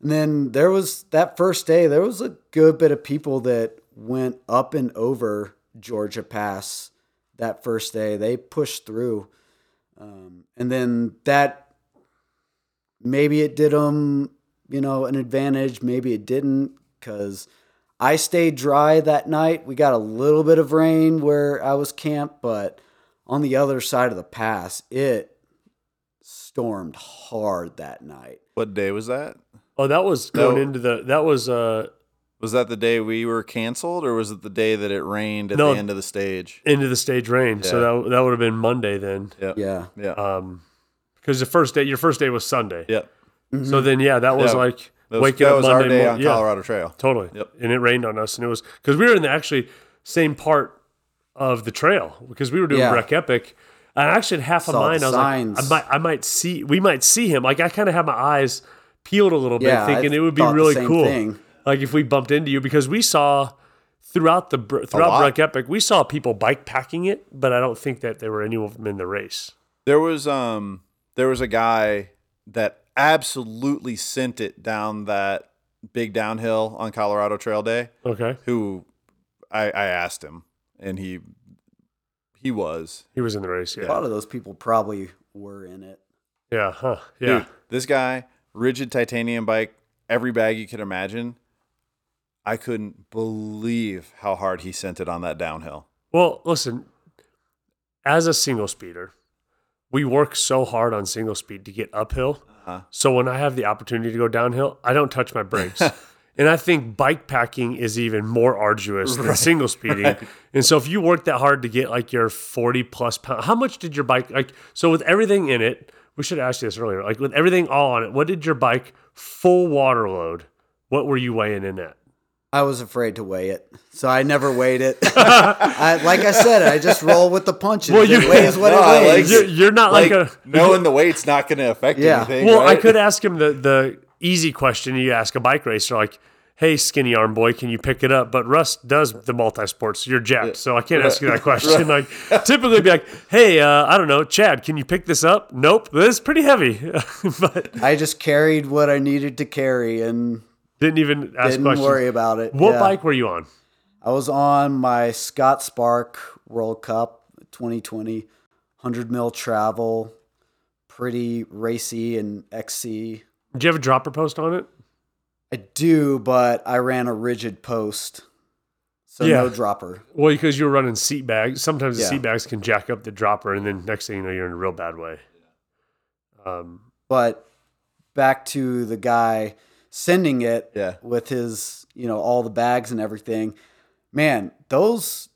And then there was that first day, there was a good bit of people that went up and over Georgia Pass that first day. They pushed through. Um, and then that maybe it did them, you know, an advantage. Maybe it didn't because I stayed dry that night. We got a little bit of rain where I was camped, but on the other side of the pass, it stormed hard that night. What day was that? Oh, that was going No. into the that was uh Was that the day we were canceled, or was it the day that it rained at No. the end of the stage? into the stage rain. So that that would have been Monday then. Yep. Yeah. Yeah. Um, because the first day, your first day was Sunday. Yep. So then, yeah, that was Yeah. like That was, waking that up was Monday our day mor- on yeah, Colorado Trail. Totally. Yep. And it rained on us, and it was because we were in the actually same part of the trail because we were doing Yeah. Breck Epic. And I actually had half of Saw mine. I was signs. like, I might, I might see, we might see him. Like I kind of had my eyes peeled a little bit, Yeah, I thinking it would be really cool. thing. Like if we bumped into you because we saw throughout the throughout lot. Breck Epic, we saw people bike packing it, but I don't think that there were any of them in the race. There was um there was a guy that absolutely sent it down that big downhill on Colorado Trail Day. Okay, Who I, I asked him, and he he was he was in the race. Yeah. A lot of those people probably were in it. yeah, huh? Yeah. Dude, this guy rigid titanium bike, every bag you could imagine. I couldn't believe how hard he sent it on that downhill. Well, listen, as a single speeder, we work so hard on single speed to get uphill. Uh-huh. So when I have the opportunity to go downhill, I don't touch my brakes. and I think bike packing is even more arduous than single speeding. And so if you work that hard to get like your 40 plus pound, how much did your bike like? So with everything in it, we should have asked you this earlier. Like with everything all on it, what did your bike full water load? What were you weighing in at? I was afraid to weigh it, so I never weighed it. I, like I said, I just roll with the punches. Well, Well, you- it weighs what No, it I like weighs. You're, you're not like, Like, a knowing the weight's not going to affect Yeah. anything. Well, I could ask him the the easy question you ask a bike racer, like, "Hey, skinny arm boy, can you pick it up?" But Russ does the multi sports. You're jacked, so I can't ask you that question. Like, typically, be like, "Hey, uh, I don't know, Chad, can you pick this up?" Nope, this is pretty heavy, but I just carried what I needed to carry and didn't even ask didn't questions. worry about it. What Yeah. bike were you on? I was on my Scott Spark World Cup 2020, 100 mil travel, pretty racy and XC. Did you have a dropper post on it? I do, but I ran a rigid post, so Yeah. no dropper. Well, because you were running seat bags. Sometimes the Yeah. seat bags can jack up the dropper, and then next thing you know, you're in a real bad way. Um, But back to the guy sending it Yeah. with his, you know, all the bags and everything. Man, those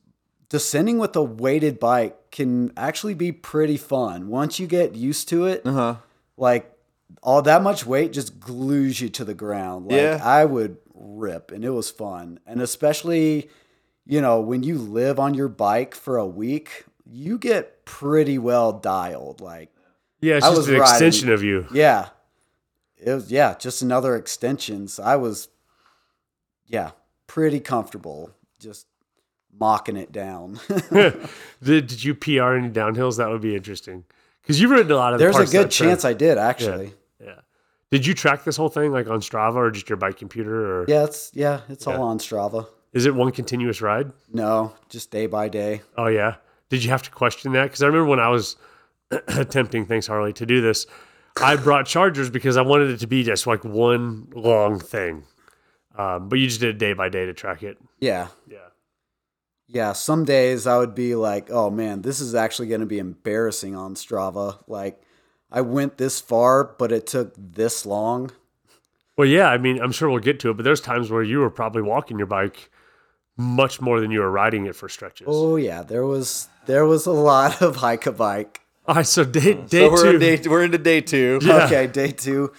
descending with a weighted bike can actually be pretty fun. Once you get used to it, Uh-huh. like all that much weight just glues you to the ground. Like Yeah. I would rip and it was fun. And especially, you know, when you live on your bike for a week, you get pretty well dialed. Like, yeah, it's I just was an riding- extension of you. yeah. It was yeah, just another extension. So I was yeah, pretty comfortable just mocking it down. did, did you PR any downhills? That would be interesting because you've ridden a lot of. the There's a good chance I did actually. Yeah. Did you track this whole thing like on Strava or just your bike computer or Yeah, it's yeah, it's Yeah. all on Strava. is it one continuous ride? No, just day by day. Oh yeah. Did you have to question that? Because I remember when I was attempting, thanks Harley, to do this, I brought chargers because I wanted it to be just like one long thing. Um, but you just did it day by day to track it. Yeah. Yeah. Yeah, some days I would be like, "Oh man, this is actually going to be embarrassing on Strava." Like I went this far, but it took this long. Well, yeah. I mean, I'm sure we'll get to it, but there's times where you were probably walking your bike much more than you were riding it for stretches. Oh yeah, there was there was a lot of hike a bike. All right, so day day So we're, two. in day, we're into day two. Yeah. Okay, day 2.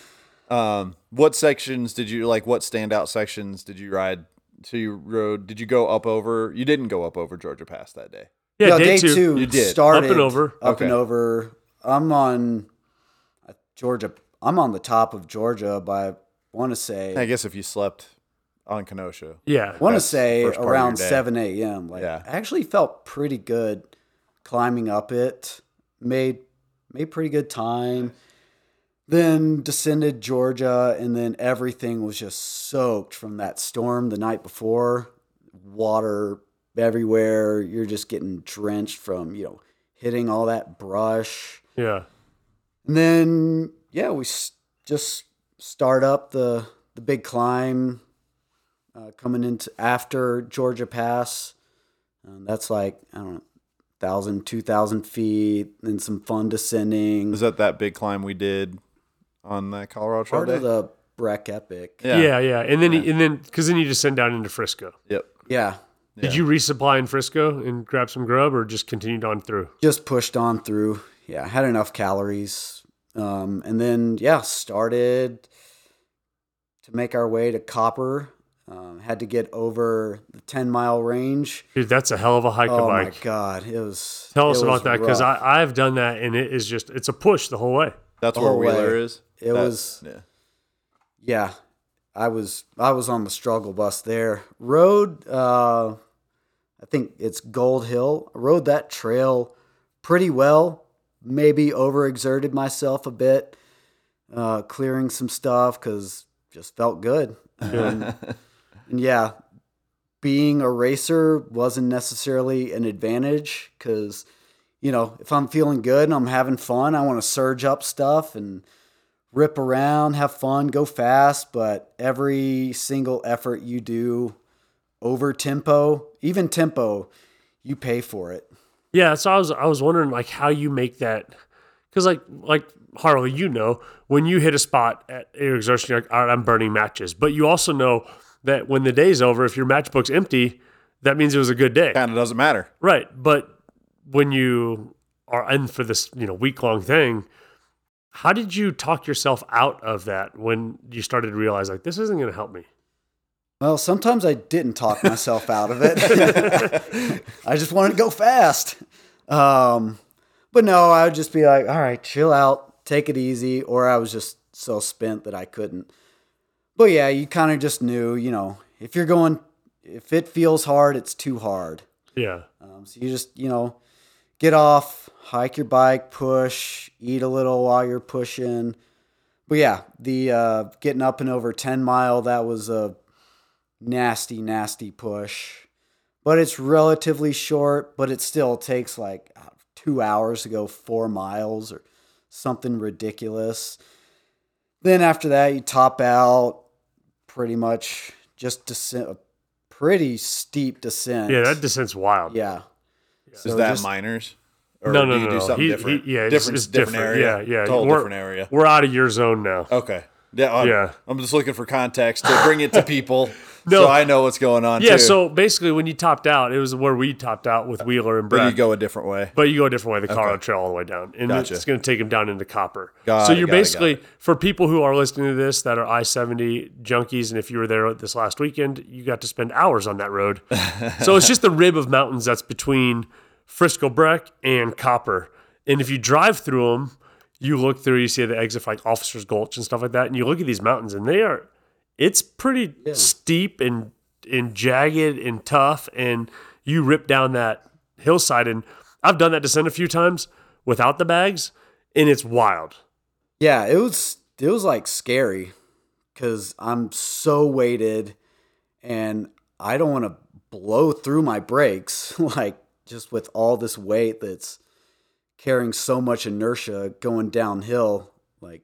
Um, what sections did you like? What standout sections did you ride? So you rode? Did you go up over? You didn't go up over Georgia Pass that day. yeah, no, day, day two. two, You did. started Up and over. Up Okay. and over. I'm on Georgia. I'm on the top of Georgia by want to say I guess if you slept on Kenosha, Yeah. I want to say first part of your around 7 a.m. Like, Yeah. I actually felt pretty good climbing up it. Made made pretty good time. Then descended Georgia, and then everything was just soaked from that storm the night before. Water everywhere. You're just getting drenched from you know hitting all that brush. Yeah. And then yeah, we s- just start up the the big climb uh, coming into after Georgia Pass. Um, that's like I don't know, thousand, two thousand feet, and some fun descending. is that that big climb we did on that Colorado Trail Part day? of the Breck Epic. Yeah, yeah. And then and then because then you just send down into Frisco. Yep. Yeah, Did you resupply in Frisco and grab some grub or just continued on through? just pushed on through. Yeah, had enough calories, um, and then yeah, started to make our way to Copper. Um, had to get over the ten mile range. Dude, that's a hell of a hike Oh to my god, it was. Tell it us was about that because. I I've done that and it is just it's a push the whole way. That's The where Wheeler way. is. It That- was- Yeah. yeah, I was I was on the struggle bus there. Rode, uh, I think it's Gold Hill. Rode that trail pretty well. Maybe overexerted myself a bit, uh, clearing some stuff because just felt good. And, and yeah, being a racer wasn't necessarily an advantage because you know if I'm feeling good and I'm having fun, I want to surge up stuff and rip around, have fun, go fast, but every single effort you do over tempo, even tempo, you pay for it. Yeah, so I was I was wondering like how you make that because like like Harley, you know, when you hit a spot at your exertion, you're like, all right, I'm burning matches. But you also know that when the day's over, if your matchbook's empty, that means it was a good day. Kind of doesn't matter. Right. But when you are in for this, you know, week long thing, how did you talk yourself out of that when you started to realize like this isn't gonna help me? Well, sometimes I didn't talk myself out of it. I just wanted to go fast. Um, but no, I would just be like, all right, chill out, take it easy. Or I was just so spent that I couldn't. But yeah, you kind of just knew, you know, if you're going, if it feels hard, it's too hard. Yeah. Um, so you just, you know, get off, hike your bike, push, eat a little while you're pushing. But yeah, the uh, getting up and over 10 mile, that was a nasty, nasty push. But it's relatively short, but it still takes like uh, two hours to go four miles or something ridiculous. Then after that, you top out pretty much just descent, a pretty steep descent. Yeah, that descent's wild. Yeah. Is So that just- miners? Or No, no, do you no, do something He- different? he- yeah, it's- different, it's different different. area. Yeah, yeah. Total We're- different area. We're out of your zone now. Okay. Yeah, I'm, Yeah. I'm just looking for context to bring it to people No. so I know what's going on Yeah, too. so basically when you topped out, it was where we topped out with Wheeler and but Brett. you go a different way. But you go a different way, the Colorado Trail all the way down. And Gotcha. it's going to take them down into Copper. Got so it, you're got it, got basically, it. for people who are listening to this that are I 70 junkies, and if you were there this last weekend, you got to spend hours on that road. so it's just the rib of mountains that's between Frisco Breck and Copper. And if you drive through them, you look through, you see the exit for like Officers Gulch and stuff like that, and you look at these mountains, and they are, it's pretty steep and and jagged and tough, and you rip down that hillside. And I've done that descent a few times without the bags, and it's wild. Yeah, it was it was like scary because I'm so weighted and I don't want to blow through my brakes like just with all this weight that's carrying so much inertia going downhill. Like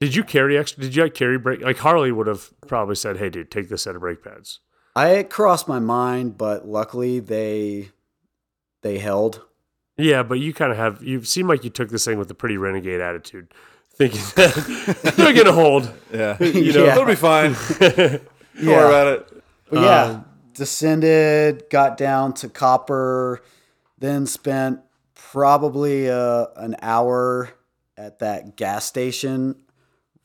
Did you carry extra? Did you like, carry brake? Like Harley would have probably said, "Hey, dude, take this set of brake pads." I it crossed my mind, but luckily they they held. Yeah, but you kind of have. You seem like you took this thing with a pretty renegade attitude, thinking that they're gonna hold. Yeah. You know, Yeah. It'll be fine. Don't Yeah. worry about it. But yeah, Um, descended, got down to Copper, then spent probably uh, an hour at that gas station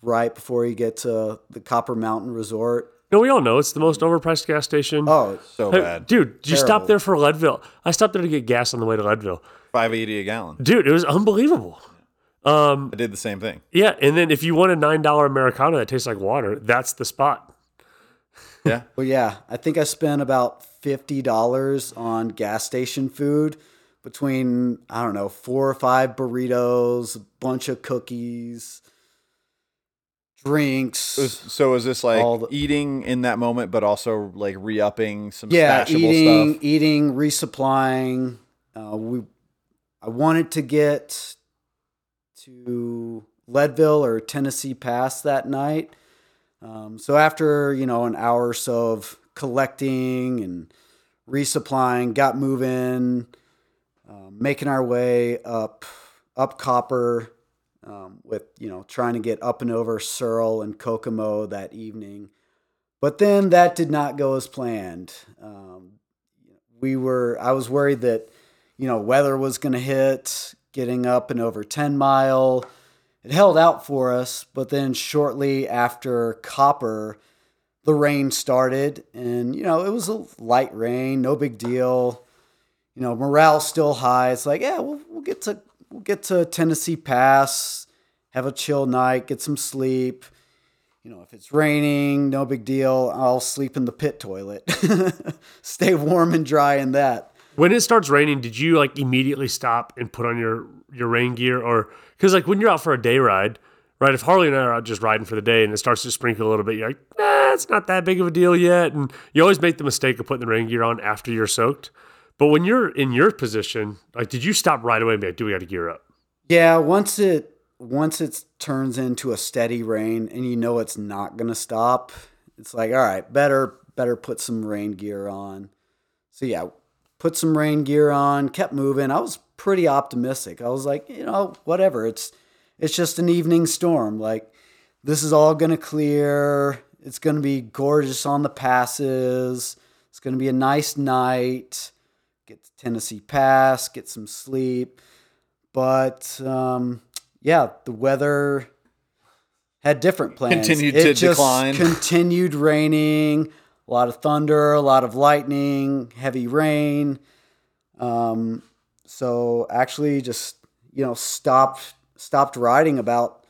right before you get to the Copper Mountain Resort. no, we all know it's the most overpriced gas station. Oh, So Hey, bad. dude, did you stop Terrible. there for Leadville? I stopped there to get gas on the way to Leadville. Five eighty a gallon. Dude, it was unbelievable. Um, I did the same thing. yeah, and then if you want a nine dollar Americano that tastes like water, that's the spot. Yeah. well, yeah. I think I spent about fifty dollars on gas station food between I don't know four or five burritos, a bunch of cookies, drinks. So- So is this like All the- eating in that moment, but also like re-upping some yeah, eating, stuff? eating, resupplying. Uh, we, I wanted to get to Leadville or Tennessee Pass that night. Um, so after you know an hour or so of collecting and resupplying, got moving, um, making our way up up Copper. Um, with you know trying to get up and over Searle and Kokomo that evening. But then that did not go as planned. Um, we were, I was worried that, you know, weather was going to hit, getting up and over 10 mile. It held out for us, but then shortly after Copper, the rain started, and you know, it was a light rain, no big deal. You know, morale's still high. It's like, yeah, we'll, we'll get to we'll get to Tennessee Pass, have a chill night, get some sleep you know, if it's raining, no big deal. I'll sleep in the pit toilet. Stay warm and dry in that. When it starts raining, did you like immediately stop and put on your your rain gear, or because like when you're out for a day ride, right? If Harley and I are out just riding for the day and it starts to sprinkle a little bit, you're like, nah, it's not that big of a deal yet, and you always make the mistake of putting the rain gear on after you're soaked. But when you're in your position, like, did you stop right away and be like, "Do we got to gear up?" Yeah, once it once it turns into a steady rain and you know it's not gonna stop, it's like, all right, better better put some rain gear on. So yeah, put some rain gear on, kept moving. I was pretty optimistic. I was like, you know, whatever. It's it's just an evening storm. Like this is all gonna clear. It's gonna be gorgeous on the passes. It's gonna be a nice night. Tennessee Pass, get some sleep. But um, yeah, the weather had different plans. Continued it to just decline. Continued raining, a lot of thunder, a lot of lightning, heavy rain. Um, so actually, just you know, stopped stopped riding about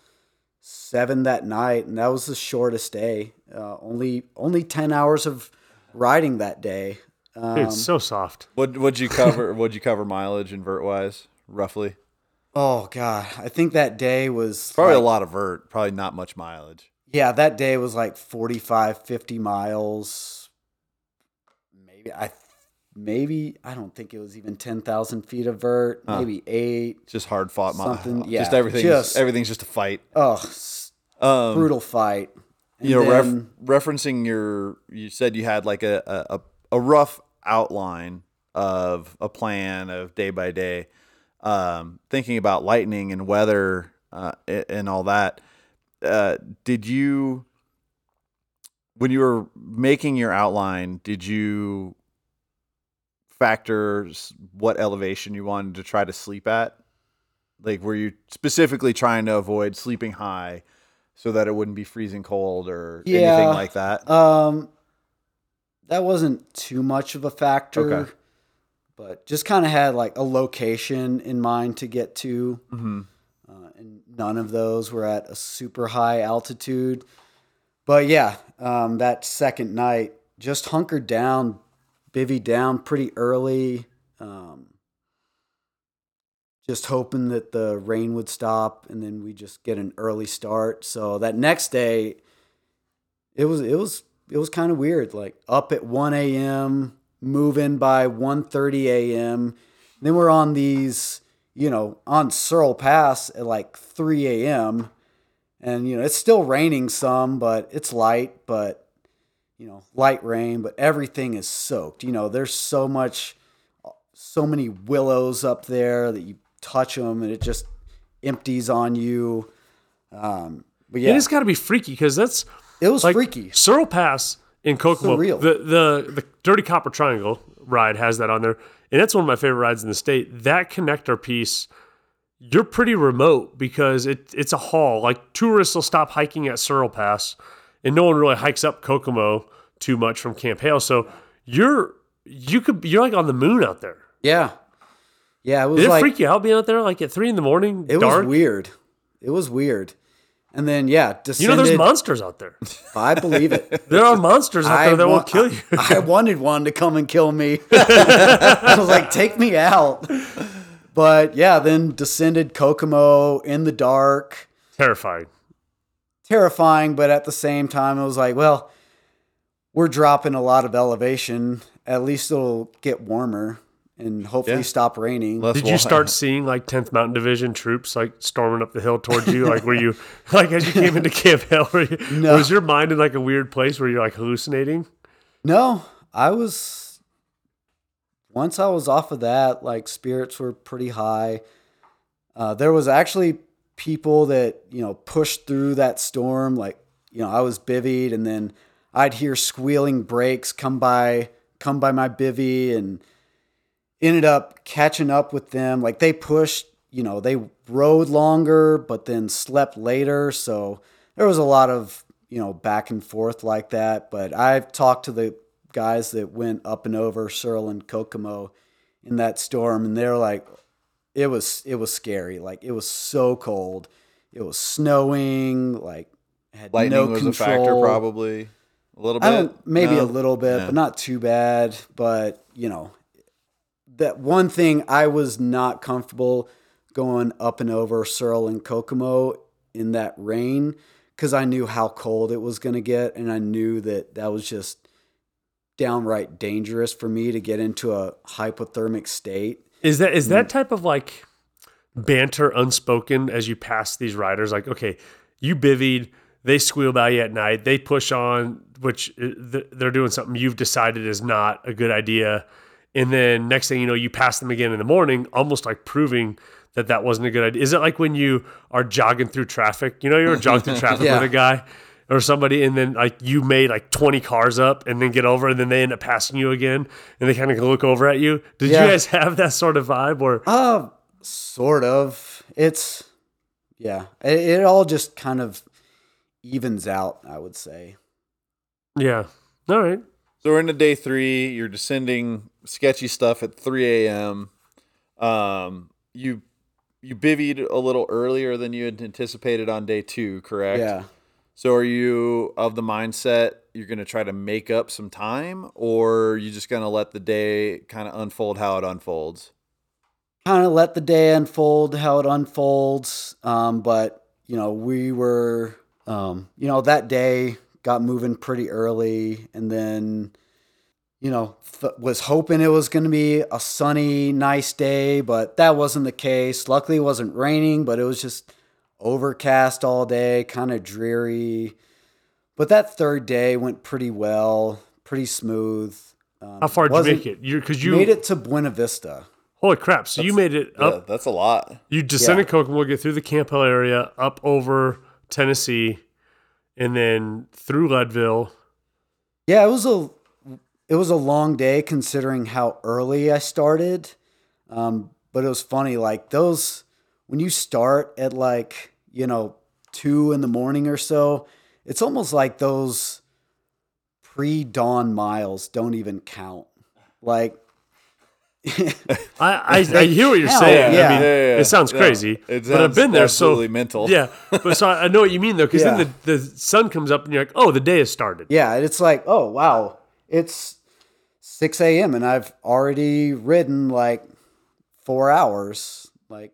seven that night, and that was the shortest day. Uh, only only ten hours of riding that day. Um, Dude, it's so soft. What would you cover? would you cover mileage and vert wise, roughly? oh god, I think that day was Probably like- a lot of vert. Probably not much mileage. Yeah, that day was like 45, 50 miles. Maybe I maybe I don't think it was even 10,000 feet of vert, maybe 8. Just hard fought miles. Something- just yeah, everything. just- everything's just a fight. Oh, Um, brutal fight. And you know, then- ref, referencing your, you said you had like a, a, a rough outline of a plan of day by day. Um, thinking about lightning and weather uh, and all that. Uh, did you, when you were making your outline, did you factor what elevation you wanted to try to sleep at? Like, were you specifically trying to avoid sleeping high so that it wouldn't be freezing cold or Yeah. anything like that? Um, that wasn't too much of a factor, Okay. but just kind of had like a location in mind to get to. Mm-hmm. uh, and none of those were at a super high altitude. But yeah, um, that second night, just hunkered down, bivvied down pretty early. Um, just hoping that the rain would stop and then we just get an early start. So that next day, it was it was it was kind of weird. Like up at one a.m., moving by 1.30 a.m. Then we're on these, you know, on Searle Pass at like 3 a.m. And, you know, it's still raining some, but it's light, but, you know, light rain, but everything is soaked. You know, there's so much, so many willows up there that you touch them and it just empties on you. Um, but yeah, It has got to be freaky because that's it was like freaky. Searle Pass in Kokomo. Surreal. The, the the Dirty Copper Triangle ride has that on there, and that's one of my favorite rides in the state. That connector piece, you're pretty remote because it it's a haul. Like tourists will stop hiking at Searle Pass, and no one really hikes up Kokomo too much from Camp Hale. So you're you could you're like on the moon out there. Yeah. Yeah, it was Did it like freak you out being out there like at three in the morning? it dark. was weird. It was weird. And then yeah, You know, there's monsters out there. I believe it. There are monsters out there that wa- will kill you. I, I wanted one to come and kill me. I was like, take me out. But yeah, then descended Kokomo in the dark. Terrifying. Terrifying, but at the same time, it was like, well, we're dropping a lot of elevation. At least it'll get warmer and hopefully Yeah. stop raining. Let's Did you start seeing like 10th Mountain Division troops like storming up the hill towards you? Like, were you like as you came into Camp Hale? Were you, No. Was your mind in like a weird place where you're like hallucinating? No, I was. Once I was off of that, like spirits were pretty high. Uh, there was actually people that you know pushed through that storm. Like you know, I was bivied, and then I'd hear squealing brakes come by, come by my bivvy, and ended up catching up with them. Like they pushed, you know, they rode longer, but then slept later. So there was a lot of, you know, back and forth like that. But I've talked to the guys that went up and over Searle and Kokomo in that storm, and they're like, it was it was scary. Like it was so cold. It was snowing. Like had Lightning no was control. a factor, probably a little bit. Maybe No? a little bit, but not too bad. But you know, that one thing I was not comfortable going up and over Searle and Kokomo in that rain because I knew how cold it was going to get, and I knew that that was just downright dangerous for me to get into a hypothermic state. Is that Mm. that type of like banter unspoken as you pass these riders? Like, okay, you bivvied, they squeal by you at night, they push on, which uh, they're doing something you've decided is not a good idea. And then next thing you know, you pass them again in the morning, almost like proving that that wasn't a good idea. Is it like when you are jogging through traffic? You know, you're jogging through traffic Yeah. with a guy or somebody, and then like you made like 20 cars up and then get over, and then they end up passing you again, and they kind of look over at you. Did Yeah. you guys have that sort of vibe? Or Uh, sort of. It's yeah. It, it all just kind of evens out. I would say. yeah, all right. So we're into day three. You're descending sketchy stuff at 3 a.m. Um, you you bivvied a little earlier than you had anticipated on day two, correct? Yeah. So are you of the mindset you're going to try to make up some time, or are you just going to let the day kind of unfold how it unfolds? kind of let the day unfold how it unfolds. Um, but you know, we were, um, you know, that day got moving pretty early, and then, you know, th- was hoping it was going to be a sunny, nice day, but that wasn't the case. Luckily, it wasn't raining, but it was just overcast all day, kind of dreary. But that third day went pretty well, pretty smooth. Um, How far did you make it? You because you made it to Buena Vista. Holy crap! So you made it Yeah, that's a lot. You descended Kokomo, get through the Camp Hale area, up over Tennessee, and then through Leadville. Yeah, it was a it was a long day considering how early I started. Um, but it was funny, like those when you start at like you know two in the morning or so, it's almost like those pre dawn miles don't even count. Like I, I, I hear what you're Hell, oh, saying. yeah. I mean, Yeah, yeah, it sounds crazy, It but I've been there. So mental. Yeah, but so I know what you mean though, because then the, the sun comes up and you're like, oh, the day has started. yeah, it's like oh wow, it's six a.m. and I've already ridden like four hours. Like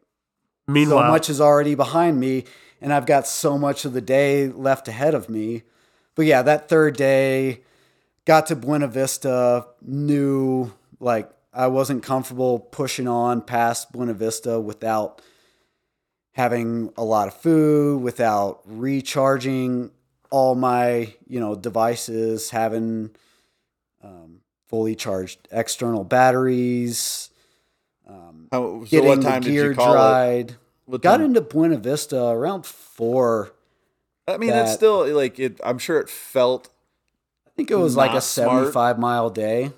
meanwhile, so much is already behind me and I've got so much of the day left ahead of me. But yeah, that third day got to Buena Vista, knew like I wasn't comfortable pushing on past Buena Vista without having a lot of food, without recharging all my, you know, devices, having um, fully charged external batteries, um, How, so getting what time the did gear you call it? dried. What Got time- into Buena Vista around four. I mean, it's still like it. I'm sure it felt. I think it was like a Not smart. 75 mile day.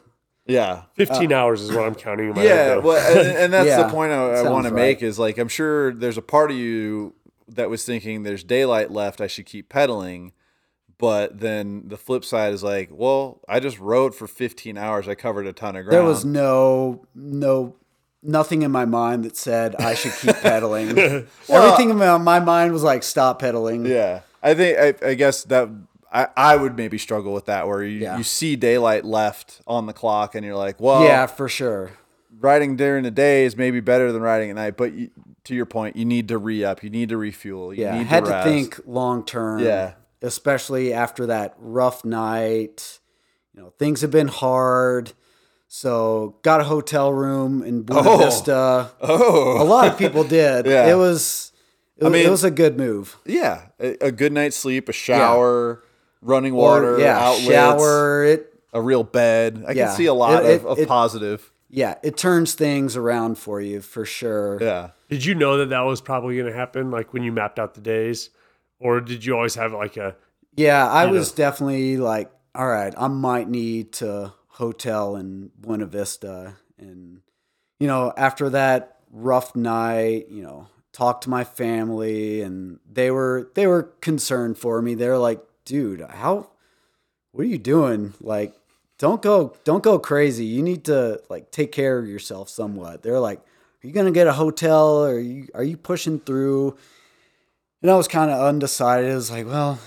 Yeah, 15 uh, hours is what I'm counting in my yeah. though. Well, and, and that's Yeah, the point I, I sounds want to right. make is like I'm sure there's a part of you that was thinking there's daylight left. I should keep pedaling. But then the flip side is like, well, I just rode for 15 hours. I covered a ton of ground. There was no, no, nothing in my mind that said I should keep pedaling. Everything in my, my mind was like, stop pedaling. Yeah, I think I, I guess that I, I would maybe struggle with that where you, Yeah. you see daylight left on the clock and you're like, well, Yeah, for sure. riding during the day is maybe better than riding at night. But you, to your point, you need to re up, you need to refuel, you Yeah, need had to, to think long term. Yeah. especially after that rough night. You know, things have been hard. So got a hotel room in Buena Oh. Vista. Oh, A lot of people did. Yeah. It was. It, was- mean- it was a good move. yeah, a, a good night's sleep, a shower, running water, Or yeah, outlets, shower. It a real bed. I Yeah. can see a lot It- of, of it- positive. yeah, it turns things around for you for sure. Yeah. Did you know that that was probably going to happen, like when you mapped out the days, or did you always have like a Yeah, I You was definitely like, all right, I might need to hotel in Buena Vista. And, you know, after that rough night, you know, talked to my family and they were they were concerned for me. They're like, dude, how what are you doing? Like, don't go don't go crazy. You need to like take care of yourself somewhat. They're like, Are you gonna get a hotel? Or are you are you pushing through? And I was kind of undecided. I was like, well,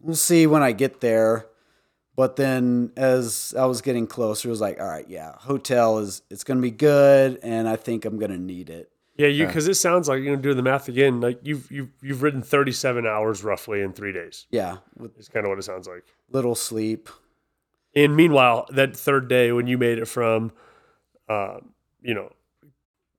we'll see when I get there. But then as I was getting closer, it was like, all right, yeah, hotel is it's gonna be good, and I think I'm gonna need it. Yeah? You because it sounds like you know doing the math again. Like you've you've you've ridden 37 hours roughly in three days. Yeah, it's kind of what it sounds like. little sleep. And meanwhile, that third day when you made it from, uh, you know,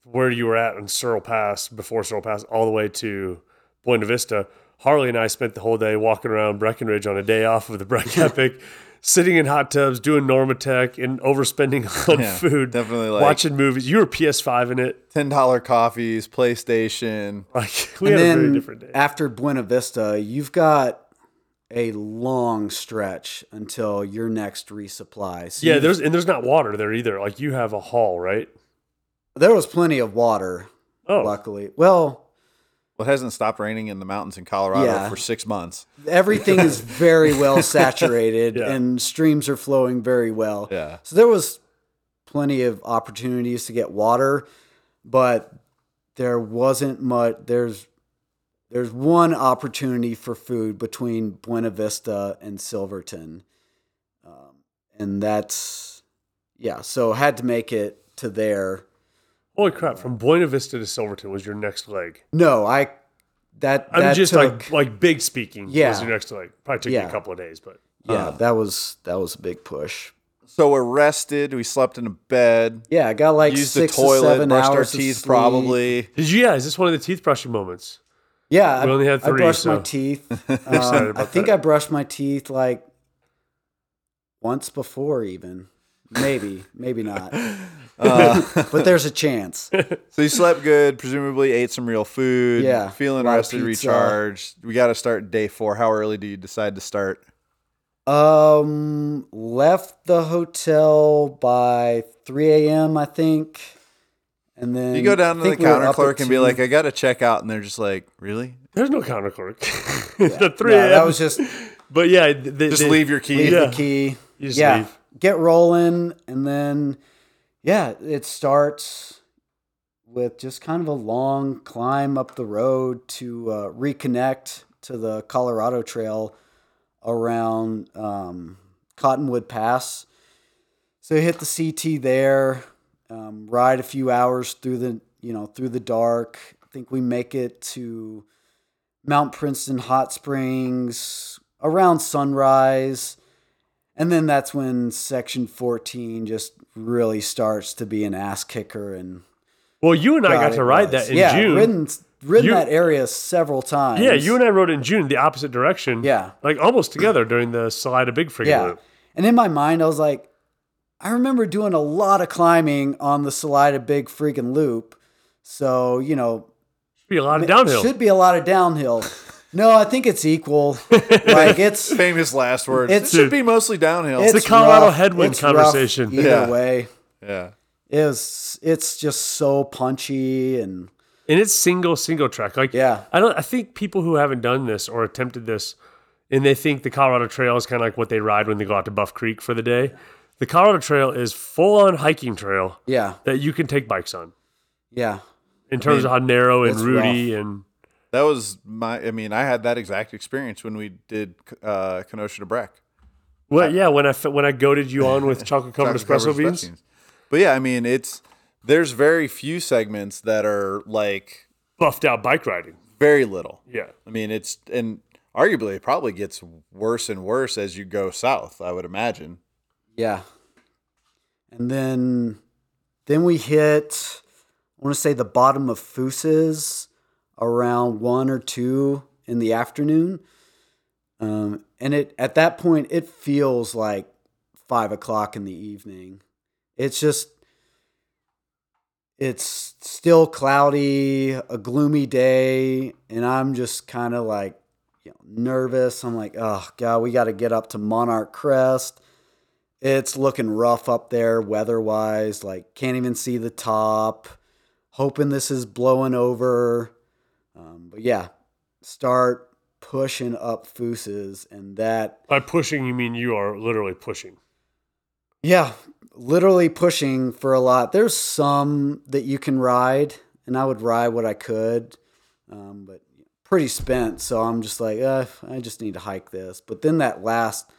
where you were at in Searle Pass before Searle Pass, all the way to Buena Vista. Harley and I spent the whole day walking around Breckenridge on a day off of the Breck Epic, sitting in hot tubs, doing Normatec, and overspending on Yeah, food. definitely, like- watching movies. You were PS5 in it. Ten dollar coffees, PlayStation. Like we and had a very different day. after Buena Vista, you've got a long stretch until your next resupply. So yeah, there's and there's not water there either. Like you have a haul, right? there was plenty of water. Oh, Luckily, well, Well, it hasn't stopped raining in the mountains in Colorado Yeah. for six months. everything is very well saturated, Yeah. and streams are flowing very well. Yeah. So there was plenty of opportunities to get water, but there wasn't much. There's there's one opportunity for food between Buena Vista and Silverton, um, and that's yeah. So had to make it to there. Holy crap! From Buena Vista to Silverton was your next leg. No, I that I'm that just took, like like big speaking. Yeah. was your next leg. Probably took you a couple of days, but yeah. that was that was a big push. So we're rested. We slept in a bed. Yeah, I got like used six to toilet. seven Brushed our hours of teeth sleep. probably. did you? Yeah, is this one of the teeth brushing moments? Yeah, We I, only had three. I three, brushed my teeth. Excited Um, I think that. I brushed my teeth like once before, even maybe, maybe not. Uh, But there's a chance. so you slept good. Presumably ate some real food. Yeah, Feeling lot of rested, pizza. recharged. We got to start day four. How early do you decide to start? Um, left the hotel by 3 a.m. I think, and then You go down to the think we were counter up at clerk and be 2. like, I got to check out. And they're just like, really? There's no counter clerk. It's the three No, that was just but yeah, they, Just they- leave your key. leave Yeah. the key. You just yeah, leave. get rolling, and then yeah, it starts with just kind of a long climb up the road to uh, reconnect to the Colorado Trail around um, Cottonwood Pass. So hit the CT there, um, ride a few hours through the you know through the dark. I think we make it to Mount Princeton Hot Springs around sunrise. And then that's when section 14 just really starts to be an ass kicker. And Well, you and I got to ride was. that in yeah, June. ridden, ridden You- that area several times. yeah, you and I rode in June the opposite direction. Yeah. like almost together during the Salida Big Freaking Loop. Yeah. Loop. And in my mind, I was like, I remember doing a lot of climbing on the Salida Big Freaking Loop. So, you know, Should be a lot of downhill. should be a lot of downhill. No, I think it's equal. like it's Famous last words. It should be mostly downhill. it's the Colorado rough. headwind It's rough conversation. Either Yeah. way, yeah. it was, it's just so punchy and and it's single single track. Like Yeah. I don't. I think people who haven't done this or attempted this, and they think the Colorado Trail is kind of like what they ride when they go out to Buff Creek for the day. The Colorado Trail is full on hiking trail yeah, that you can take bikes on. yeah. In terms of how narrow and it's rooty and That was my, I mean, I had that exact experience when we did uh, Kenosha to Breck. well, yeah. When I f- when I goaded you on with chocolate covered espresso covered beans, beans. But yeah, I mean, it's, there's very few segments that are like buffed out bike riding. very little. Yeah, I mean, it's, and arguably it probably gets worse and worse as you go south, I would imagine. Yeah. And then then we hit I want to say the bottom of Fooses around one or two in the afternoon. Um, and it at that point it feels like five o'clock in the evening. It's just it's still cloudy, a gloomy day, and I'm just kind of like you know, nervous. I'm like, oh god, we got to get up to Monarch Crest it's looking rough up there weather wise like can't even see the top hoping this is blowing over um, but yeah start pushing up fooses and that by pushing you mean you are literally pushing. yeah literally pushing for a lot there's some that you can ride and i would ride what i could um, but pretty spent so i'm just like uh, i just need to hike this but then that last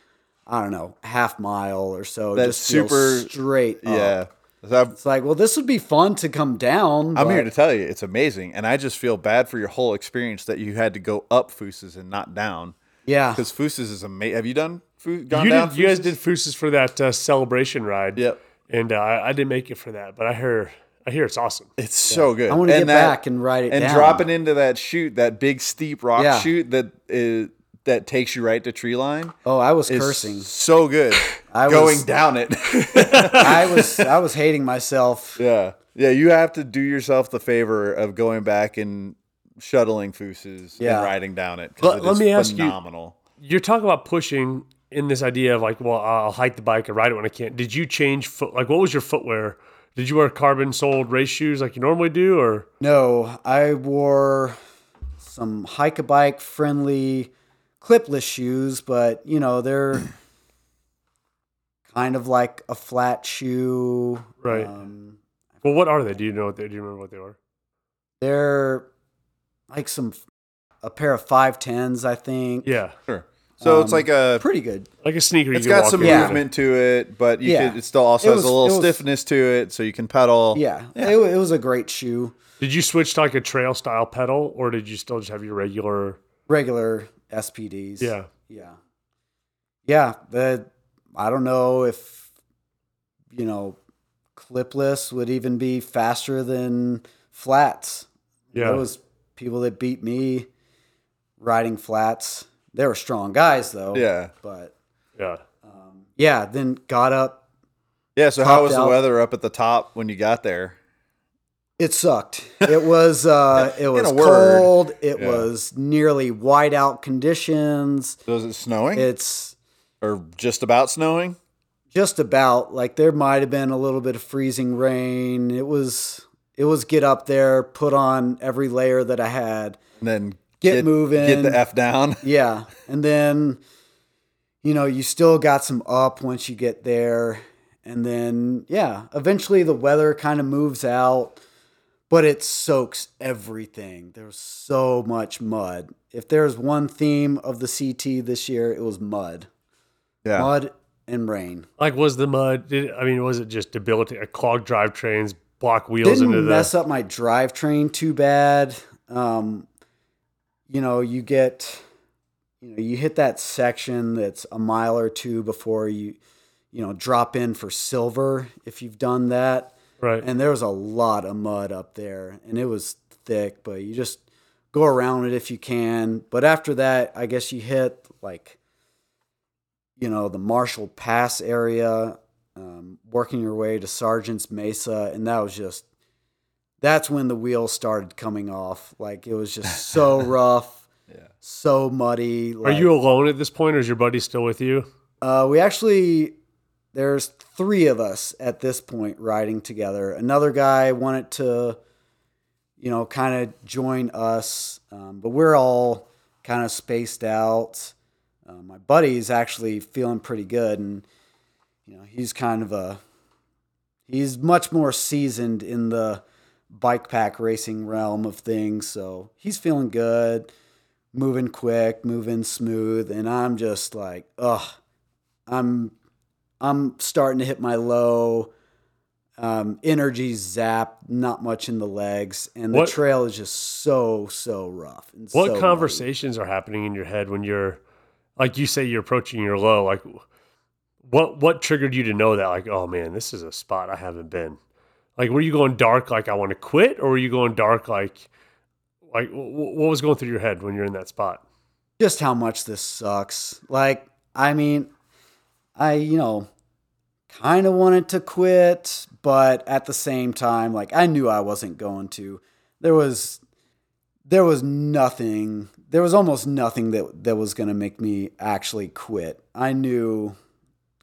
i don't know half mile or so That's just feels super- straight. Yeah. So I've- It's like, well, this would be fun to come down. I'm but- here to tell you, it's amazing. And I just feel bad for your whole experience that you had to go up Fooses and not down. yeah, Because Fooses is amazing. Have you done Fo- gone You down? did. You guys did Fooses for that uh, celebration ride. Yep. And uh, I, I didn't make it for that, but I heard I hear it's awesome. It's so good. I want to get that- back and ride it and down. dropping into that chute, that big steep rock Yeah. chute that is that takes you right to tree line. Oh, I was is cursing. So good. I going was- down it. I was I was hating myself. yeah. Yeah, you have to do yourself the favor of going back and shuttling Fooses Yeah. and riding down it. 'cause Let- it let is me ask you- phenomenal. You're talking about pushing in this idea of like, well, I'll hike the bike and ride it when I can't. Did you change foot? Like, what was your footwear? Did you wear carbon soled race shoes like you normally do, or No, I wore some hike a bike friendly clipless shoes, but you know, they're kind of like a flat shoe. Right. Um, well, what are they? Do you know what they? Do you remember what they were? they're like some a pair of five tens, I think. Yeah, Sure. So it's Um, like a Pretty good. like a sneaker. it's you can got some in. Yeah. movement to it, but you Yeah. could it still also It has a little it was- stiffness to it, so you can pedal. Yeah, It, it was a great shoe. Did you switch to like a trail style pedal, or did you still just have your regular? Regular SPDs. Yeah, Yeah. Yeah. The I don't know if you know clipless would even be faster than flats. yeah. Those people that beat me riding flats. They were strong guys though. Yeah. But yeah. um, yeah, then got up. Yeah, so how Topped was the out. weather up at the top when you got there? It sucked. It was uh it was cold. It Yeah. was nearly whiteout conditions. Was it snowing It's or just about snowing? just about like there might have been a little bit of freezing rain. It was it was get up there, put on every layer that I had. And then Get moving. Get the F down. Yeah. And then you know, you still got some up once you get there. And then yeah, eventually the weather kind of moves out, but it soaks everything. There's so much mud. If there's one theme of the CT this year, it was mud. Yeah. Mud and rain. Like, was the mud? Did, I mean, was it just debilitating? A clogged drivetrains, block wheels didn't into the. mess up my drivetrain too bad. Um, you know, you get, you know, you hit that section that's a mile or two before you, you know, drop in for silver if you've done that. Right. And there was a lot of mud up there, and it was thick, but you just go around it if you can. But after that, I guess you hit like, you know, the Marshall Pass area, um, working your way to Sargents Mesa, and that was just that's when the wheels started coming off. Like it was just so rough, Yeah. so muddy. Are you alone at this point, or is your buddy still with you? uh, we actually there's three of us at this point riding together. Another guy wanted to, you know, kind of join us, um, but we're all kind of spaced out. Uh, my buddy's actually feeling pretty good, and you know, he's kind of a he's much more seasoned in the bike pack racing realm of things, so he's feeling good, moving quick, moving smooth, and I'm just like, ugh. I'm I'm starting to hit my low. Um, energy zap, not much in the legs, and the What- trail is just so so rough. And What so muddy. conversations are happening in your head when you're, like you say, you're approaching your low? Like, what what triggered you to know that? Like, oh man, this is a spot I haven't been. Like, were you going dark? Like, I want to quit, or were you going dark? Like, like wh- wh- what was going through your head when you're in that spot? Just how much this sucks. Like, I mean, I you know, kind of wanted to quit, but at the same time, like I knew I wasn't going to. There was there was nothing. There was almost nothing that that was going to make me actually quit. I knew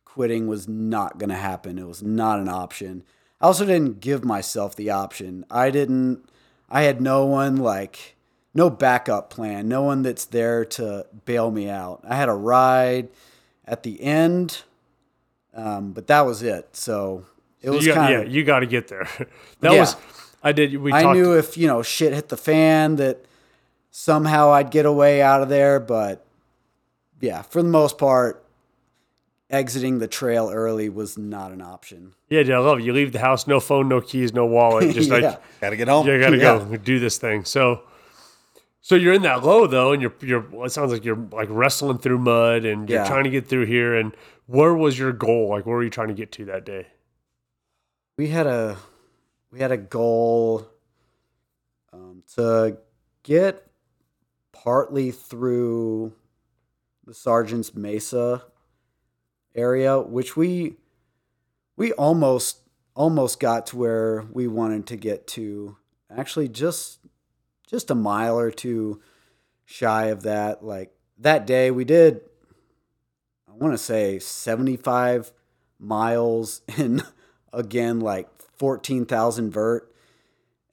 quitting was not going to happen. It was not an option. I also didn't give myself the option. I didn't I had no one like no backup plan, no one that's there to bail me out. I had a ride at the end, um, but that was it. So it was you got, kind yeah, you got to get there. that Yeah. was I did. We I talked. knew if you know shit hit the fan that somehow I'd get away out of there, but yeah, for the most part, exiting the trail early was not an option. yeah, dude, I love it. You leave the house, no phone, no keys, no wallet, just Yeah. like Gotta get home. you gotta Yeah. go do this thing. So, so you're in that low though, and you're you're. It sounds like you're like wrestling through mud, and you're Yeah. trying to get through here. And where was your goal? Like, where were you trying to get to that day? We had a we had a goal um, to get partly through the Sargents Mesa area, which we we almost almost got to where we wanted to get to. Actually, just just a mile or two shy of that. Like that day, we did. I want to say seventy-five miles in again like fourteen thousand vert,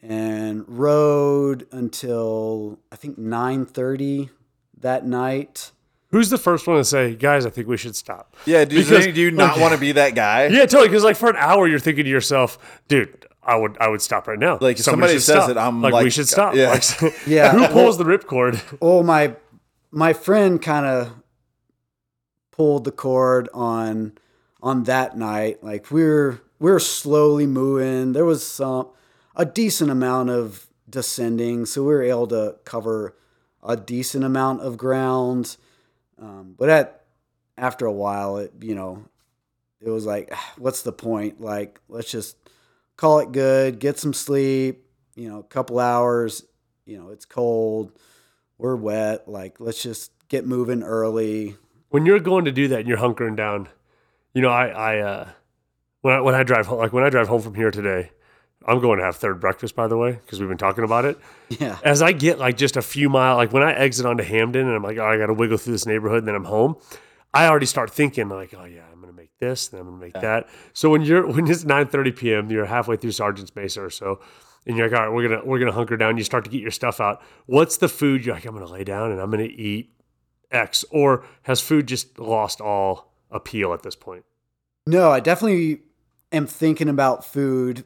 and rode until I think nine thirty that night. Who's the first one to say, guys? I think we should stop. Yeah, do Because- think- do you not want to be that guy? Yeah, totally. Because like for an hour, you're thinking to yourself, dude, I would I would stop right now. Like, if somebody says stop. it, I'm like, we should stop. yeah. Like, Yeah. Who pulls the ripcord? Oh my my friend kind of pulled the cord on on that night. Like we were we were slowly moving. There was some a decent amount of descending, so we were able to cover a decent amount of ground. Um, but at after a while, it you know it was like, what's the point? Like let's just call it good, get some sleep. You know, a couple hours. You know, it's cold we're wet. Like, let's just get moving early. When you're going to do that and you're hunkering down, you know, I, I, uh, when I, when I drive home, like when I drive home from here today, I'm going to have third breakfast, by the way, because we've been talking about it. Yeah. As I get like just a few mile, like when I exit onto Hampden and I'm like, oh, I got to wiggle through this neighborhood and then I'm home, I already start thinking like, oh yeah, I'm going to make this, then I'm going to make that. So when you're, when it's 9.30 PM, you're halfway through Sargents Mesa or so, and you're like, all right, we're going to, we're going to hunker down. You start to get your stuff out. What's the food you're like, I'm going to lay down and I'm going to eat X, or has food just lost all appeal at this point? No, I definitely am thinking about food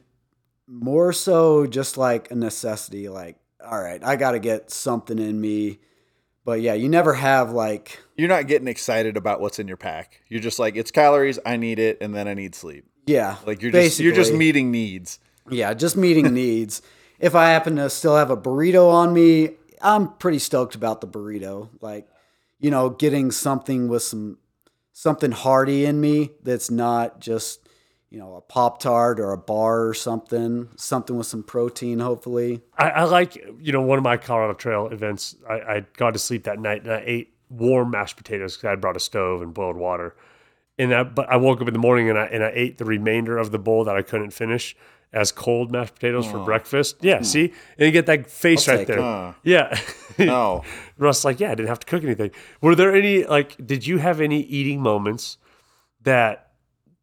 more so just like a necessity. Like, all right, I got to get something in me. But yeah, you never have like, You're not getting excited about what's in your pack. You're just like, it's calories, I need it, and then I need sleep. yeah, Like you're just you're just meeting needs. Yeah, just meeting needs. If I happen to still have a burrito on me, I'm pretty stoked about the burrito. Like, you know, getting something with some something hearty in me that's not just, you know, a Pop Tart or a bar or something. Something with some protein, hopefully. I, I like, you know, one of my Colorado Trail events, I, I got to sleep that night and I ate warm mashed potatoes because I brought a stove and boiled water. And I, but I woke up in the morning and I, and I ate the remainder of the bowl that I couldn't finish as cold mashed potatoes for breakfast. Yeah, see? And you get that face I'll right take there. it. Yeah. No. Russ, like, yeah, I didn't have to cook anything. Were there any, like, did you have any eating moments that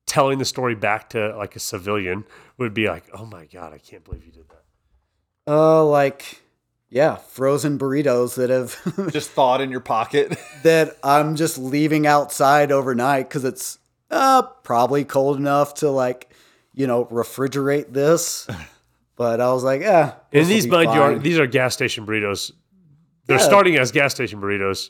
telling the story back to like a civilian would be like, oh my God, I can't believe you did that? Uh, like, yeah, frozen burritos that have just thawed in your pocket. that I'm just leaving outside overnight because it's uh, probably cold enough to like, you know, refrigerate this. But I was like, yeah. And these, mind you, are these are gas station burritos. They're Yeah. starting as gas station burritos.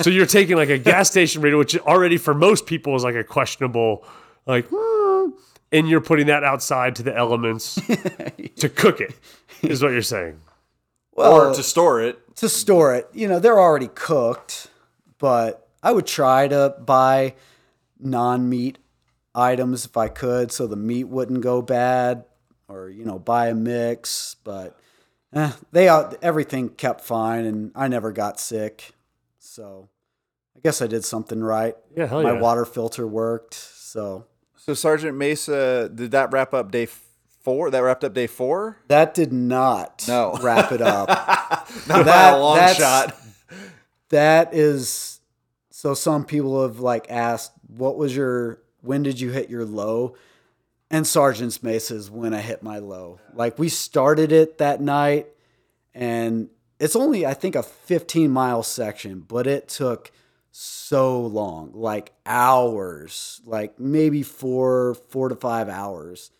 So you're taking like a gas station burrito, which already for most people is like a questionable, like, "Hmm," and you're putting that outside to the elements to cook it, is what you're saying. well, or to store it. to store it. You know, they're already cooked, but I would try to buy non-meat items if I could, so the meat wouldn't go bad, or you know, buy a mix. But eh, they all, everything kept fine, and I never got sick. So I guess I did something right. Yeah, hell My yeah. water filter worked, so So Sargent Mesa, did that wrap up day four? That wrapped up day four? that did not No. wrap it up. Not by That- a long shot. that is so some people have like asked what was your when did you hit your low and sergeant's mace is when i hit my low like we started it that night and it's only i think a 15 mile section but it took so long like hours like maybe four four to five hours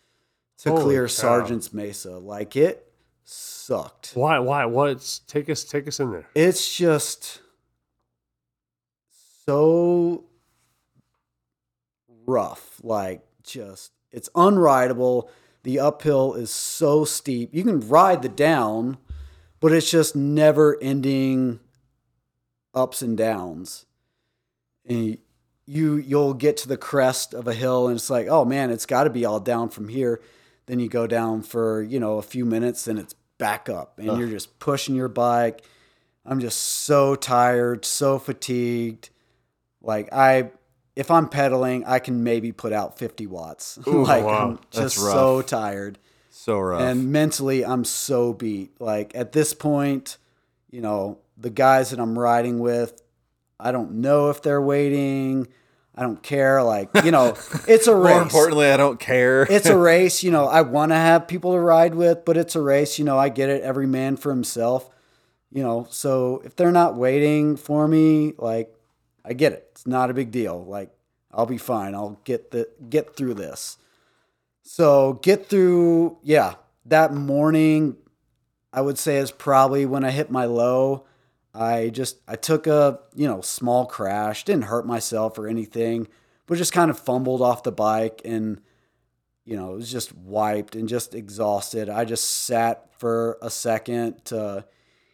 to Holy clear cow. Sargents Mesa like it sucked Why? Why? What's take us? Take us in there. it's just so rough like just it's unrideable the uphill is so steep. You can ride the down but it's just never ending ups and downs. And you you'll get to the crest of a hill and it's like oh man it's got to be all down from here. Then you go down for you know a few minutes and it's back up and you're just pushing your bike. I'm just so tired so fatigued. Like i if i'm pedaling i can maybe put out 50 watts. Like wow. i'm just so tired. So rough. and mentally i'm so beat. Like at this point you know the guys that i'm riding with i don't know if they're waiting. I don't care. Like you know it's a race. More importantly, I don't care. it's a race you know i want to have people to ride with but it's a race you know i get it every man for himself you know. So if they're not waiting for me like i get it. It's not a big deal. Like i'll be fine. I'll get the get through this. So get through yeah that morning i would say is probably when i hit my low. I just i took a you know small crash. Didn't hurt myself or anything but just kind of fumbled off the bike and you know, was just wiped and just exhausted. I just sat for a second to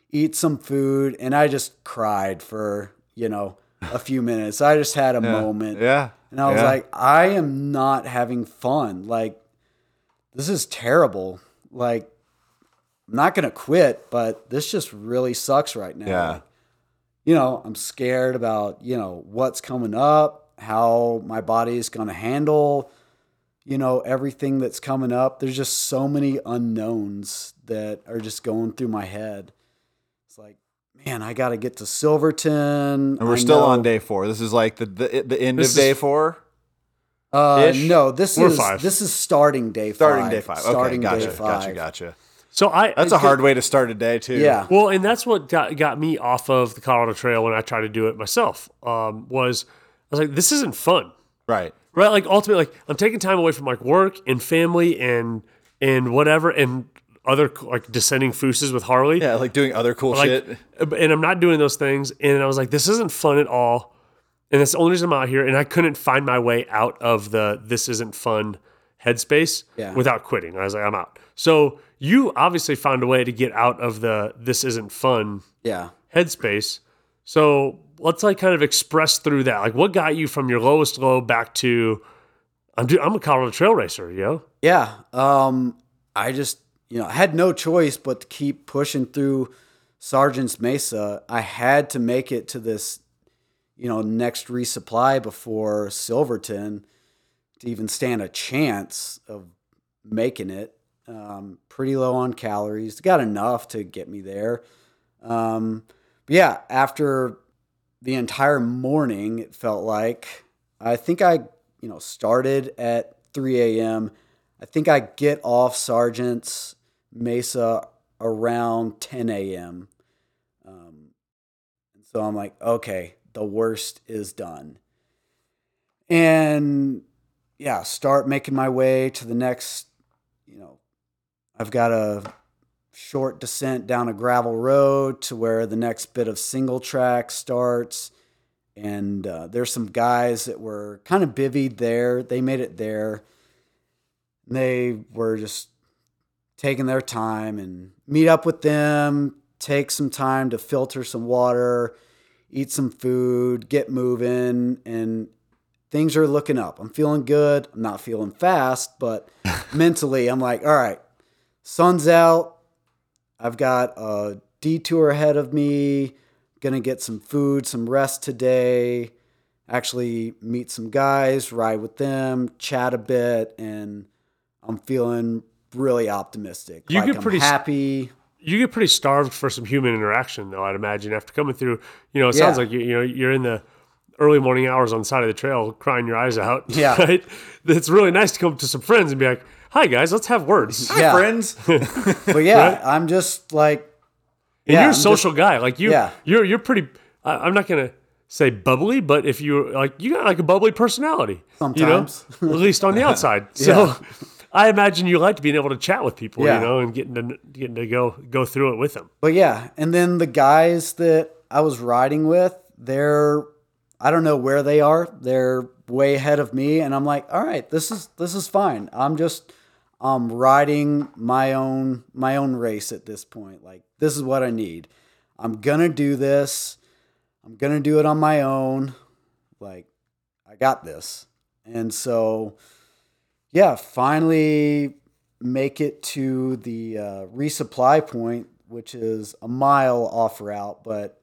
eat some food and I just cried for, you know, a few minutes. I just had a moment. yeah. And I was Yeah. like, I am not having fun. Like, this is terrible. Like, I'm not going to quit, but this just really sucks right now. Yeah. You know, I'm scared about, you know, what's coming up, how my body is going to handle, you know, everything that's coming up. There's just so many unknowns that are just going through my head. It's like, man, I got to get to Silverton. and we're I still know- on day four. This is like the the, the end This of is- day four. Uh, Ish? no, this We're is five. this is starting day five. Starting day five. Starting okay, gotcha, day five. gotcha, gotcha. So I That's a hard way to start a day too. Yeah. Well, and that's what got got me off of the Colorado Trail when I tried to do it myself. Um, was I was like, this isn't fun, Right. right? Like ultimately, like I'm taking time away from like work and family and and whatever and other like descending fooses with Harley. Yeah, like doing other cool like, shit. and I'm not doing those things. And I was like, this isn't fun at all. And that's the only reason I'm out here. And I couldn't find my way out of the this isn't fun headspace Yeah. without quitting. I was like, I'm out. So you obviously found a way to get out of the this isn't fun Yeah. headspace. So let's like kind of express through that. Like, what got you from your lowest low back to I'm I'm a Colorado Trail racer, you know? Yeah. Um, I just, you know, I had no choice but to keep pushing through Sargents Mesa. I had to make it to this, you know, next resupply before Silverton to even stand a chance of making it. Um, pretty low on calories. Got enough to get me there. Um, but yeah, after the entire morning, it felt like I think I, you know, started at 3 a.m. I think I get off Sergeant's Mesa around 10 a.m. Um, and so I'm like, okay, the worst is done. And yeah, start making my way to the next, you know, I've got a short descent down a gravel road to where the next bit of single track starts. And uh, there's some guys that were kind of bivvied there. They made it there. They were just taking their time and meet up with them, take some time to filter some water, eat some food, get moving, and things are looking up. I'm feeling good. I'm not feeling fast, but mentally, I'm like, all right, sun's out. I've got a detour ahead of me. Gonna get some food, some rest today. Actually, meet some guys, ride with them, chat a bit, and I'm feeling really optimistic. You like get I'm pretty happy. you get pretty starved for some human interaction though i'd imagine after coming through you know it sounds Yeah. like you, you know you're in the early morning hours on the side of the trail crying your eyes out Yeah. right it's really nice to come up to some friends and be like hi guys let's have words and Yeah. Friends. But yeah, I'm just like, yeah, you're a I'm social guy like you Yeah. you're you're pretty I, i'm not gonna say bubbly but if you like you got like a bubbly personality Sometimes. you know? at least on the outside so I imagine you liked being able to chat with people, Yeah. you know, and getting to getting to go go through it with them. But yeah, and then the guys that I was riding with, they're I don't know where they are. They're way ahead of me and I'm like, "All right, this is this is fine. I'm just um riding my own my own race at this point. Like this is what I need. I'm going to do this. I'm going to do it on my own. Like I got this." And so yeah, finally make it to the uh, resupply point, which is a mile off route, but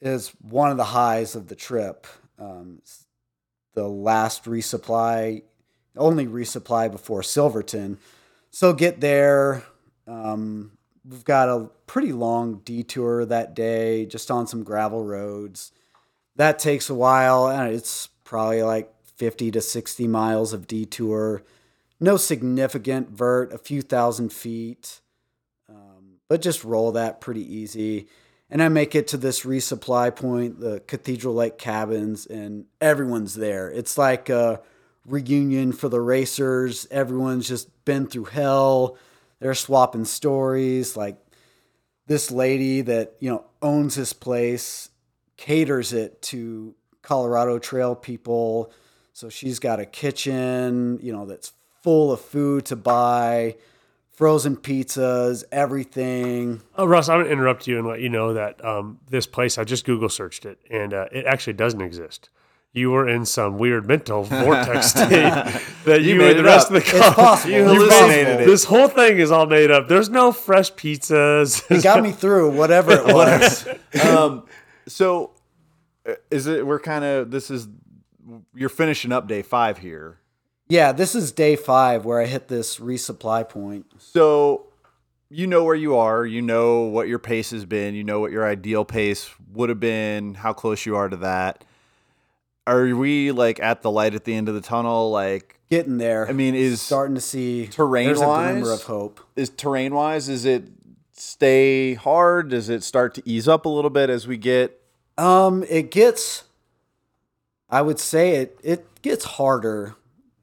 is one of the highs of the trip. Um, the last resupply, only resupply before Silverton. So get there. Um, we've got a pretty long detour that day, just on some gravel roads. That takes a while, and it's probably like 50 to 60 miles of detour. No significant vert, a few thousand feet, um, but just roll that pretty easy. And I make it to this resupply point, the Cathedral Lake Cabins, and everyone's there. It's like a reunion for the racers. Everyone's just been through hell. They're swapping stories. Like this lady that, you know, owns this place caters it to Colorado Trail people. So she's got a kitchen, you know, that's full of food to buy, frozen pizzas, everything. Oh, Russ, I'm going to interrupt you and let you know that um, this place, I just Google searched it and uh, it actually doesn't exist. You were in some weird mental vortex state that you, made and the rest up. of the It's possible. You It's hallucinated it. This whole thing is all made up. There's no fresh pizzas. It got me through whatever it was. um, so uh, is it? We're kind of. This is. You're finishing up day five here. yeah, this is day five where I hit this resupply point. So you know where you are. You know what your pace has been. You know what your ideal pace would have been. How close you are to that. Are we like at the light at the end of the tunnel? Like, Getting there. I mean, is starting to see terrain there's a glimmer of hope. is terrain wise? Is it stay hard? Does it start to ease up a little bit as we get? Um, it gets. I would say it it gets harder,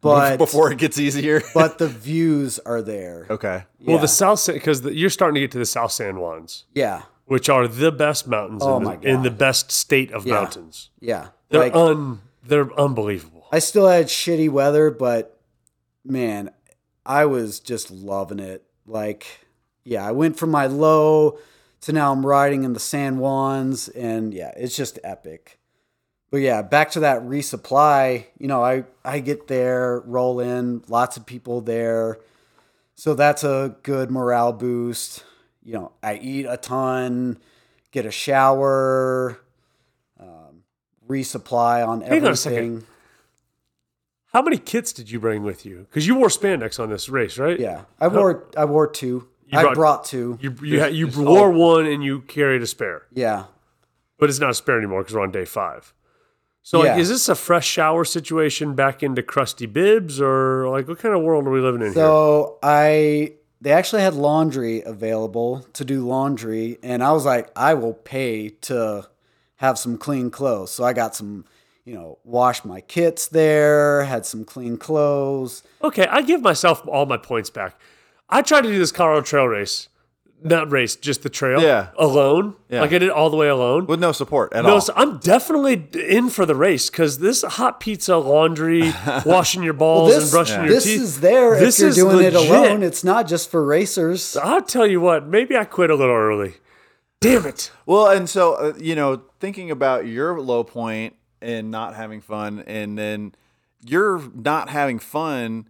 but before it gets easier. but the views are there. okay. Well, the South because you're starting to get to the South San Juans, Yeah, which are the best mountains Oh in, my the, in the best state of Yeah. mountains. yeah. They're like un they're unbelievable. I still had shitty weather, but man, I was just loving it. Like, yeah, I went from my low to now I'm riding in the San Juans, and yeah, it's just epic. But yeah, back to that resupply. You know, I I get there, roll in, lots of people there, so that's a good morale boost. You know, I eat a ton, get a shower, um, resupply on everything. How many kits did you bring with you? Because you wore spandex on this race, right? Yeah, I wore I wore two. You I brought- brought two. You you, had, you wore one and you carried a spare, Yeah, but it's not a spare anymore because we're on day five. So like, Yeah. is this a fresh shower situation back into crusty bibs or like what kind of world are we living in here? So I they actually had laundry available to do laundry, and I was like, I will pay to have some clean clothes. So I got some, you know, washed my kits there, had some clean clothes. Okay, I give myself all my points back. I tried to do this Colorado Trail race, not race, just the trail, Yeah. alone. Yeah. Like I did it all the way alone. With no support at No, all. so I'm definitely in for the race because this hot pizza, laundry, washing your balls and This brushing your this teeth. is there This if you're is doing it alone. It's not just for racers. I'll tell you what, maybe I quit a little early. Damn it. Well, and so uh, you know, thinking about your low point and not having fun, and then your not having fun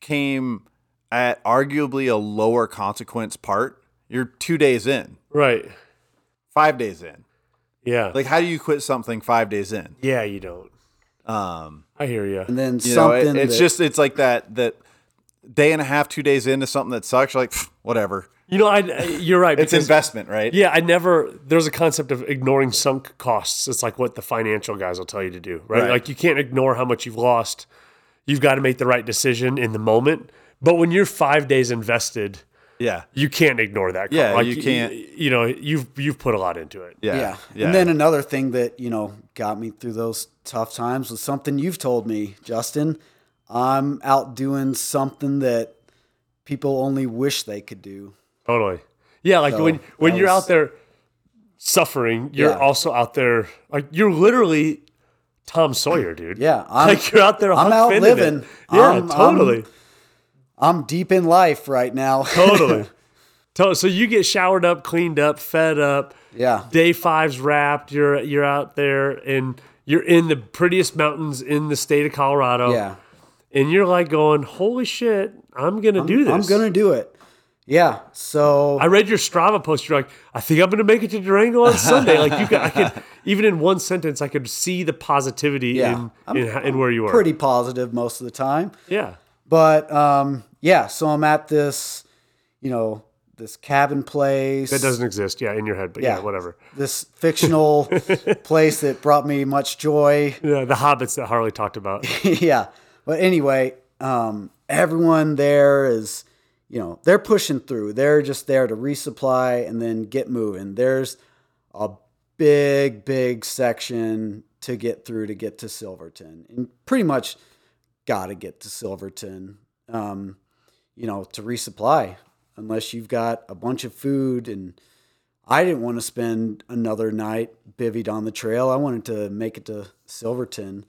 came at arguably a lower consequence part. You're two days in, Right. five days in. Yeah. Like, how do you quit something five days in? yeah, you don't. Um, I hear you. And then you know, something it, it's that- just it's like that that day and a half, two days into something that sucks. You're like, "Pfft, whatever. You know, I, you're right. It's because- investment, right? Yeah, I never. There's a concept of ignoring sunk costs. It's like what the financial guys will tell you to do, right? Right. Like you can't ignore how much you've lost. You've got to make the right decision in the moment. But when you're five days invested, Yeah. you can't ignore that. Yeah, Like, you can't- You know, you've you've put a lot into it. Yeah. yeah. And then another thing that, you know, got me through those tough times was something you've told me, Justin. I'm out doing something that people only wish they could do. Totally. Yeah, like So, when when that you're was- out there suffering, you're Yeah. also out there like you're literally Tom Sawyer, dude. Yeah, I'm- like you're out there. I'm out Finn in it. living. Yeah, I'm- I'm- totally. I'm deep in life right now. totally. To- So you get showered up, cleaned up, fed up. yeah. Day five's wrapped. You're you're out there and you're in the prettiest mountains in the state of Colorado. Yeah. and you're like going, "Holy shit, I'm gonna do this." I'm gonna do it. Yeah. So I read your Strava post. You're like, I think I'm going to make it to Durango on Sunday. Like you could, I could, even in one sentence, I could see the positivity Yeah. in, in, in where you are. pretty positive most of the time. Yeah. But um, yeah, so I'm at this, you know, this cabin place. That doesn't exist. Yeah. In your head, but yeah, Yeah. whatever. This fictional place that brought me much joy. Yeah. The hobbits that Harley talked about. yeah. But anyway, um, everyone there is, you know, they're pushing through. They're just there to resupply and then get moving. There's a big, big section to get through to get to Silverton, and pretty much got to get to Silverton, um, you know, to resupply, unless you've got a bunch of food. And I didn't want to spend another night bivvied on the trail. I wanted to make it to Silverton.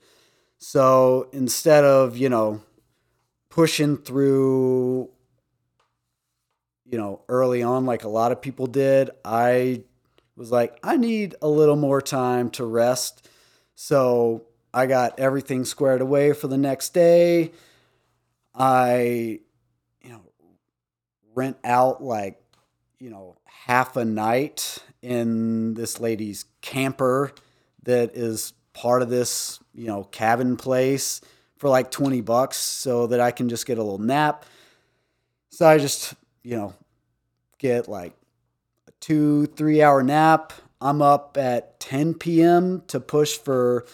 So instead of, you know, pushing through, you know, early on like a lot of people did, I was like, I need a little more time to rest. So I got everything squared away for the next day. I, rent out like, you know, half a night in this lady's camper that is part of this, you know, cabin place for like 20 bucks so that I can just get a little nap. So I just, you know, get like a two, three hour nap. I'm up at 10 p.m. to push for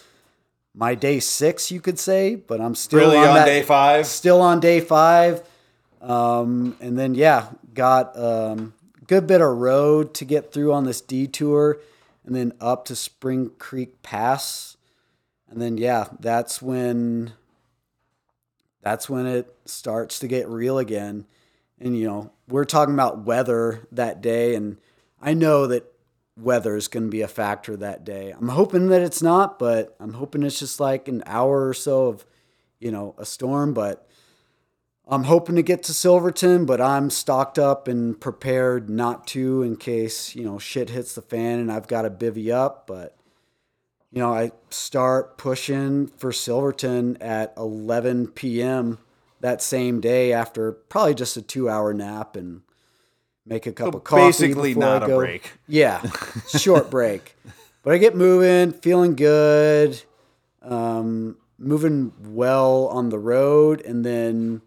my day six, you could say, but I'm still Really on, on that- day five? Still on day five. Um, and then, yeah, got um, good bit of road to get through on this detour and then up to Spring Creek Pass. And then, yeah, that's when that's when it starts to get real again. And you know, we're talking about weather that day, and I know that weather is going to be a factor that day. I'm hoping that it's not, but I'm hoping it's just like an hour or so of, you know, a storm. But I'm hoping to get to Silverton, but I'm stocked up and prepared not to in case you know shit hits the fan and I've got to bivvy up. But you know, I start pushing for Silverton at 11 p.m. that same day after probably just a two hour nap and make a cup of coffee. basically not I a go. break. Yeah, short break. But I get moving, feeling good, um, moving well on the road, and then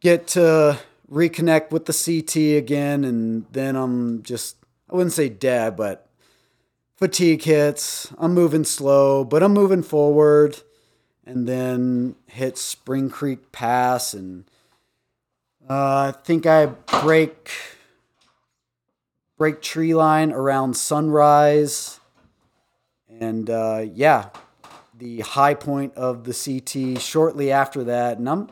get to reconnect with the CT again. And then I'm just, I wouldn't say dead, but fatigue hits. I'm moving slow, but I'm moving forward. And then hit Spring Creek Pass, and uh, I think I break break tree line around sunrise. And uh, yeah, the high point of the CT shortly after that. And I'm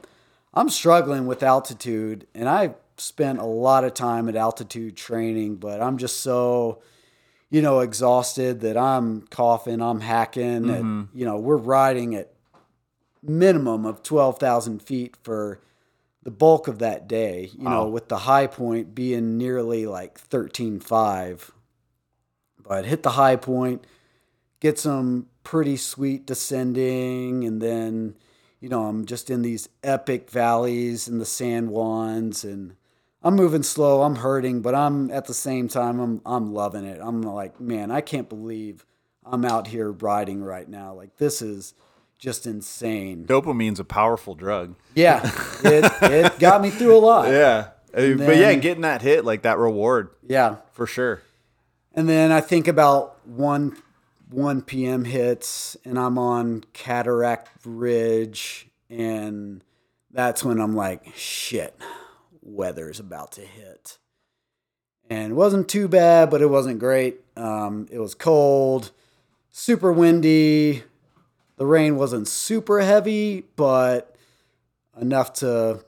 I'm struggling with altitude, and I've spent a lot of time at altitude training, but I'm just so you know exhausted that I'm coughing, I'm hacking. and mm-hmm. you know, we're riding at minimum of twelve thousand feet for the bulk of that day. You know, with the high point being nearly like thirteen five. But hit the high point, get some pretty sweet descending, and then you know I'm just in these epic valleys in the San Juans, and I'm moving slow. I'm hurting, but I'm at the same time I'm I'm loving it. I'm like, man, I can't believe I'm out here riding right now. Like this is just insane. Dopamine's a powerful drug. Yeah, it it got me through a lot. Yeah. Uh, but yeah, then- getting that hit, like that reward, Yeah. for sure. And then I think about one one p.m. hits, and I'm on Cataract Ridge, and that's when I'm like, shit, weather's about to hit. And it wasn't too bad, but it wasn't great. Um, it was cold, super windy. The rain wasn't super heavy, but enough to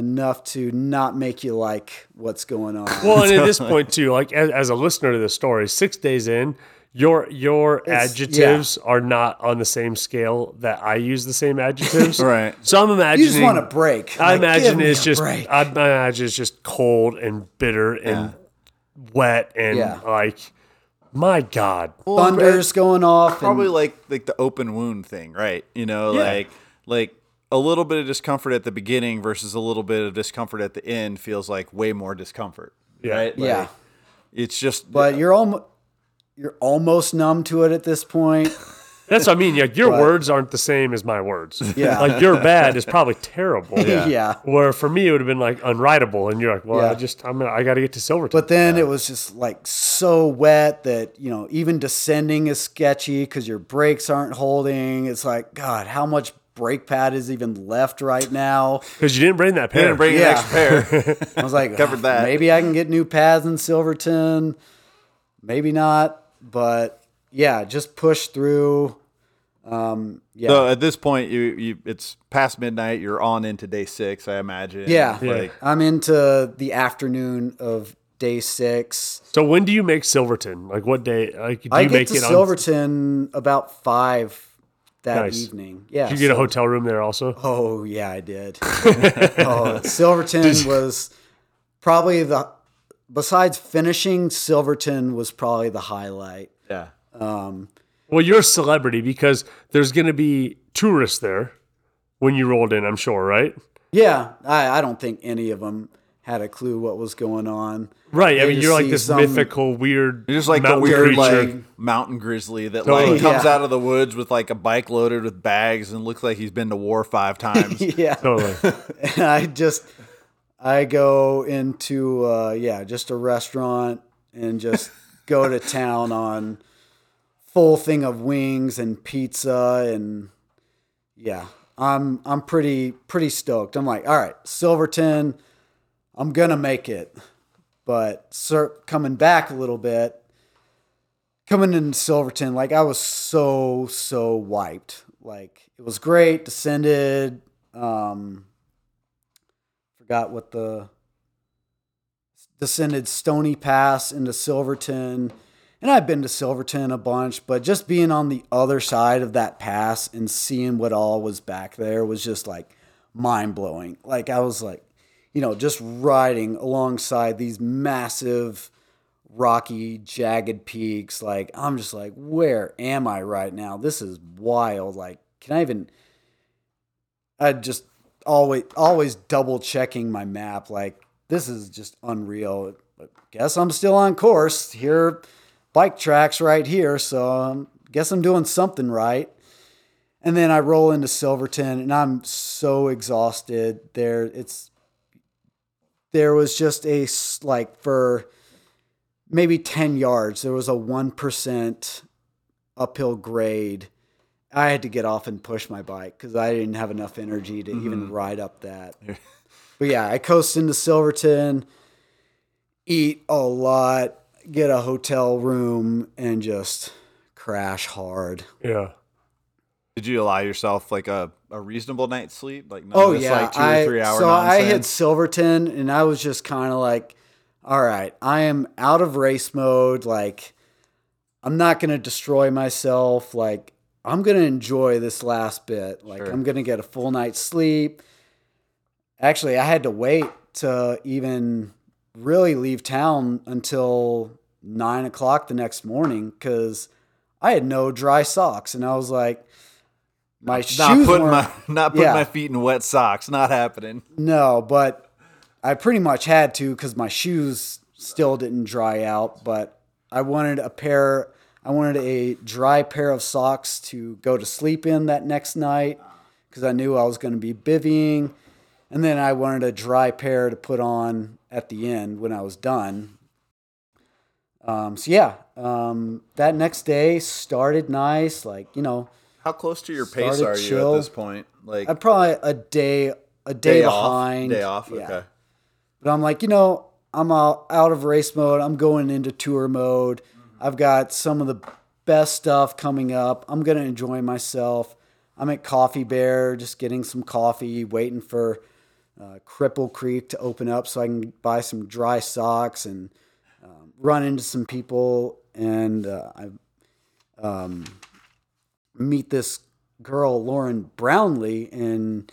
enough to not make you like what's going on. Well, and at this point too, like as, as a listener to the story, six days in, your your It's- adjectives are not on the same scale that I use the same adjectives. Right. So I'm imagining. You just want a break. I Like, imagine it's just. break. I imagine it's just cold and bitter and wet and Yeah. like My God. thunders going off. probably and, like like the open wound thing, right? You know, Yeah. like like a little bit of discomfort at the beginning versus a little bit of discomfort at the end feels like way more discomfort. Yeah. Right? Like, yeah, It's just but you're almost you're almost numb to it at this point. That's what I mean. Like your words aren't the same as my words. Yeah. Like your bad is probably terrible. yeah. Where for me it would have been like unwritable, and you're like, well, I just I'm gonna I got to get to Silverton. But then it was just like so wet that you know even descending is sketchy because your brakes aren't holding. It's like God, how much brake pad is even left right now? because you didn't bring that pair. didn't bring an Yeah. extra pair. I was like, Covered "Ah, that." Maybe I can get new pads in Silverton. Maybe not, but yeah, just push through. Um, yeah, So at this point, you you it's past midnight. You're on into day six, I imagine. yeah. Like I'm into the afternoon of day six. so when do you make Silverton? Like what day? Like do you I get make to it on? Silverton about five that Nice. evening. Yeah. Did you get a hotel room there also? Oh yeah, I did. oh, Silverton was probably the besides finishing. Silverton was probably the highlight. yeah. Um, well, you're a celebrity because there's going to be tourists there when you rolled in. I'm sure, right? Yeah, I, I don't think any of them had a clue what was going on. Right. I mean, you're like this some- mythical, weird. You're just like the weird creature. like mountain grizzly that Totally. like comes Yeah. out of the woods with like a bike loaded with bags and looks like he's been to war five times. Yeah, Totally. and I just I go into uh, yeah just a restaurant and just go to town on full thing of wings and pizza and yeah I'm I'm pretty pretty stoked. I'm like all right Silverton, I'm gonna make it, but sir, coming back a little bit. Coming into Silverton, like I was so so wiped. Like it was great, descended. Um, forgot what the descended Stony Pass into Silverton. And I've been to Silverton a bunch, but just being on the other side of that pass and seeing what all was back there was just like mind blowing. Like I was like, you know, just riding alongside these massive rocky jagged peaks. Like i'm just like where am i right now? This is wild. Like can i even i just always always double checking my map. Like this is just unreal. But guess i'm still on course. Here bike tracks right here. So um, guess i'm doing something right. And then i roll into silverton and i'm so exhausted there. It's there was just a like for maybe 10 yards there was a 1% uphill grade. I had to get off and push my bike because i didn't have enough energy to even mm-hmm. ride up that. But yeah i coast into silverton eat a lot get a hotel room and just crash hard. Yeah. Did you allow yourself like a, a reasonable night's sleep? Like Oh yeah, like two I, or three hour so I hit? Silverton, and I was just kind of like, "All right, I am out of race mode. Like, I'm not gonna destroy myself. Like, I'm gonna enjoy this last bit. Like, Sure. I'm gonna get a full night's sleep." Actually, I had to wait to even really leave town until nine o'clock the next morning because I had no dry socks, and I was like, my not shoes putting my not putting Yeah. my feet in wet socks. Not happening. No, but I pretty much had to because my shoes still didn't dry out. But I wanted a pair. I wanted a dry pair of socks to go to sleep in that next night because I knew I was going to be bivvying, and then I wanted a dry pair to put on at the end when I was done. Um, so yeah, um, that next day started nice. Like you know, How close to your pace are you at this point? Like I'm probably a day a day, off? behind. Day off. Yeah. Okay. But I'm like, you know, I'm out, out of race mode. I'm going into tour mode. I've got some of the best stuff coming up. I'm going to enjoy myself. I'm at Coffee Bear, just getting some coffee, waiting for uh, Cripple Creek to open up so I can buy some dry socks and um, run into some people. And uh, I um, meet this girl, Lauren Brownlee, and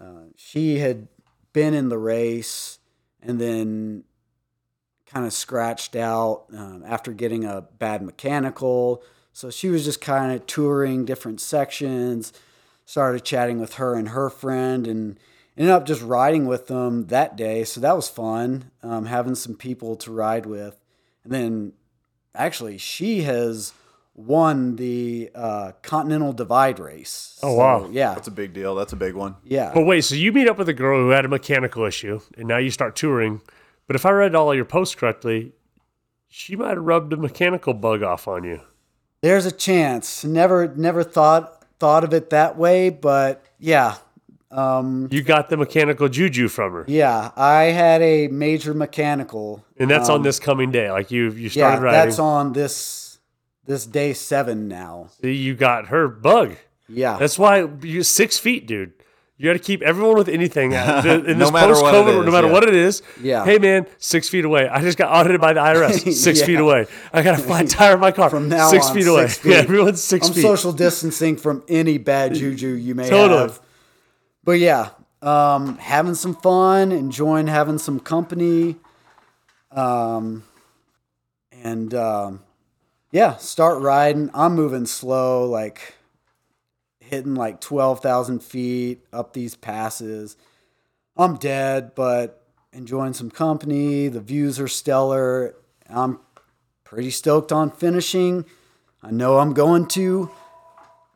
uh, she had been in the race and then kind of scratched out um, after getting a bad mechanical. So she was just kind of touring different sections. Started chatting with her and her friend, and ended up just riding with them that day. So that was fun, um, having some people to ride with. And then actually, she has won the uh, Continental Divide race. Oh, wow. Yeah. That's a big deal. That's a big one. Yeah. But wait, so you meet up with a girl who had a mechanical issue, and now you start touring. But if I read all your posts correctly, she might have rubbed a mechanical bug off on you. There's a chance. Never, never thought thought of it that way, but yeah, Um, You got the mechanical juju from her, yeah. I had a major mechanical. and that's on this coming day. Like you, you started Yeah, riding. that's on this this day seven now. You got her bug. Yeah, That's why you six feet, dude. You got to keep everyone with anything uh, in No this matter post COVID, no matter yeah. what it is. Yeah. Hey man, six feet away. I just got audited by the IRS. Six Yeah. feet away. I got a flat tire in my car. From now six on, feet away. six feet. Yeah, everyone's 6 I'm feet. social distancing from any bad juju you may Totally. have. But yeah, um, having some fun, enjoying having some company, um, and um, yeah, start riding. I'm moving slow, like hitting like twelve thousand feet up these passes. I'm dead, but enjoying some company. The views are stellar. I'm pretty stoked on finishing. I know I'm going to.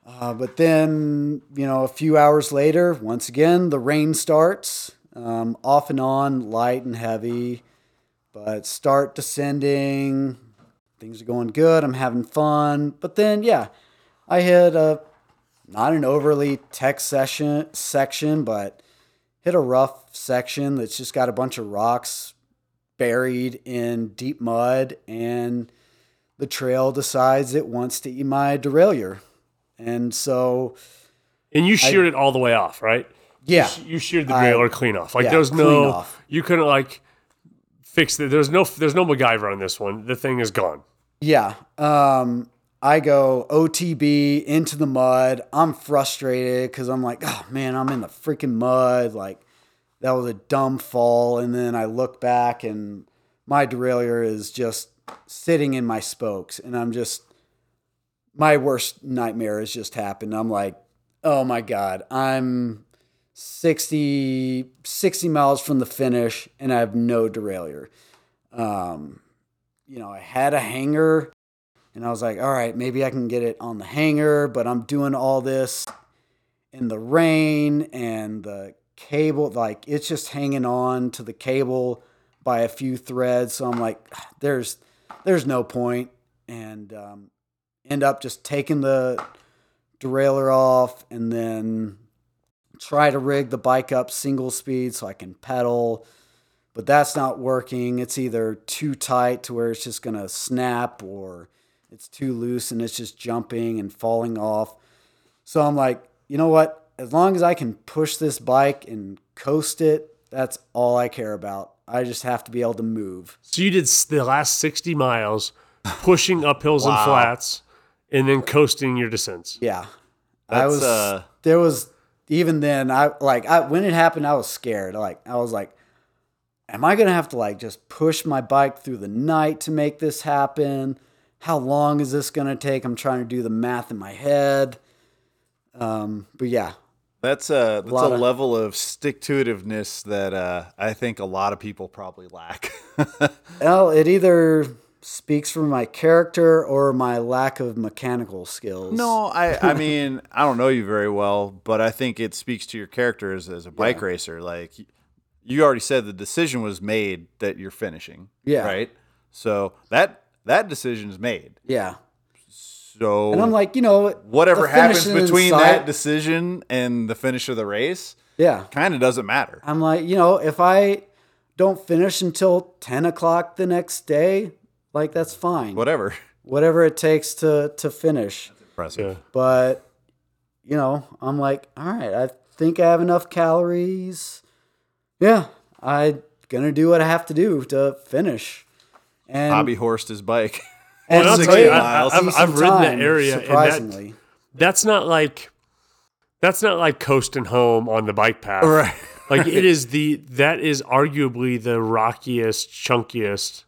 Uh, but then, you know, a few hours later, once again, the rain starts, um, off and on, light and heavy, but start descending. Things are going good. I'm having fun. But then, yeah, I hit a not an overly tech session section, but hit a rough section that's just got a bunch of rocks buried in deep mud, and the trail decides it wants to eat my derailleur. And so, and you sheared it all the way off, right? yeah, You sheared the I- clean off. Like yeah, there's no off. you couldn't like fix it. There's no there's no MacGyver on this one. The thing is gone. Yeah. Um, I go OTB into the mud. I'm frustrated because I'm like, oh man, I'm in the freaking mud. Like, that was a dumb fall. And then I look back and my derailleur is just sitting in my spokes. And I'm just, my worst nightmare has just happened. I'm like, oh my God, I'm 60, 60 miles from the finish and I have no derailleur. Um, you know, I had a hanger and I was like, all right, maybe I can get it on the hanger, but I'm doing all this in the rain and the cable, like it's just hanging on to the cable by a few threads. So I'm like, "Ah, there's, there's no point. point, and um, end up just taking the derailleur off and then try to rig the bike up single speed so I can pedal. But that's not working. It's either too tight to where it's just going to snap or it's too loose and it's just jumping and falling off. So I'm like, you know what? As long as I can push this bike and coast it, that's all I care about. I just have to be able to move. So you did the last 60 miles pushing up hills and flats and then coasting your descents. Yeah. I was uh, there was even then I like I when it happened I was scared. Like I was like am I going to have to like just push my bike through the night to make this happen? How long is this going to take? I'm trying to do the math in my head. Um but yeah. That's a that's a, lot of- level of stick to itiveness that uh, I think a lot of people probably lack. Well, it either speaks for my character or my lack of mechanical skills. no, I I mean I don't know you very well, but I think it speaks to your character as, as a bike racer. Like you already said, the decision was made that you're finishing. Yeah. Right. So that that decision is made. Yeah. So And I'm like, you know, whatever happens between inside- that decision and the finish of the race, Yeah. kind of doesn't matter. I'm like, you know, if I don't finish until 10 o'clock the next day, like that's fine. Whatever. Whatever it takes to to finish. Impressive. Yeah. But you know, I'm like, all right, I think I have enough calories. Yeah, I gonna do what I have to do to finish. And Hobby horsed his bike. and Well, I'll tell you, I, I've, I've ridden that time, area, and that- surprisingly. That's not like that's not like coasting home on the bike path. Right. Like it is the that is arguably the rockiest, chunkiest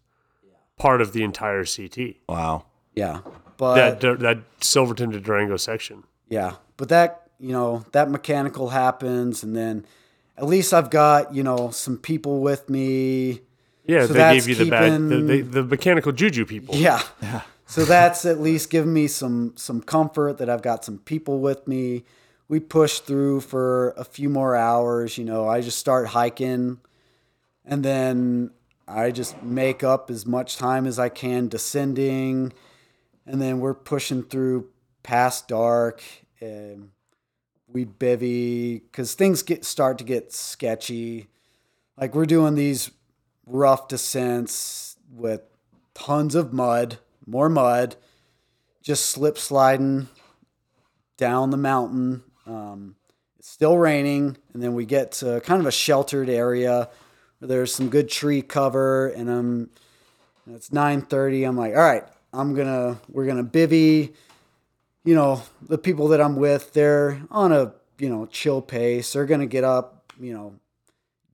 part of the entire CT. Wow. Yeah, but That that Silverton to Durango section. Yeah, but that you know that mechanical happens, and then at least I've got you know some people with me. Yeah, So they gave you the bad the, the, the mechanical juju people. Yeah. So that's at least giving me some some comfort that I've got some people with me. We push through for a few more hours. You know, I just start hiking, and then I just make up as much time as I can descending, and then we're pushing through past dark. And we bivy because things get start to get sketchy. Like we're doing these rough descents with tons of mud, more mud, just slip sliding down the mountain. Um, it's still raining, and then we get to kind of a sheltered area where there's some good tree cover, and I'm. It's nine thirty. I'm like, all right, I'm gonna we're gonna bivy. You know, the people that I'm with, they're on a you know chill pace. They're gonna get up, you know,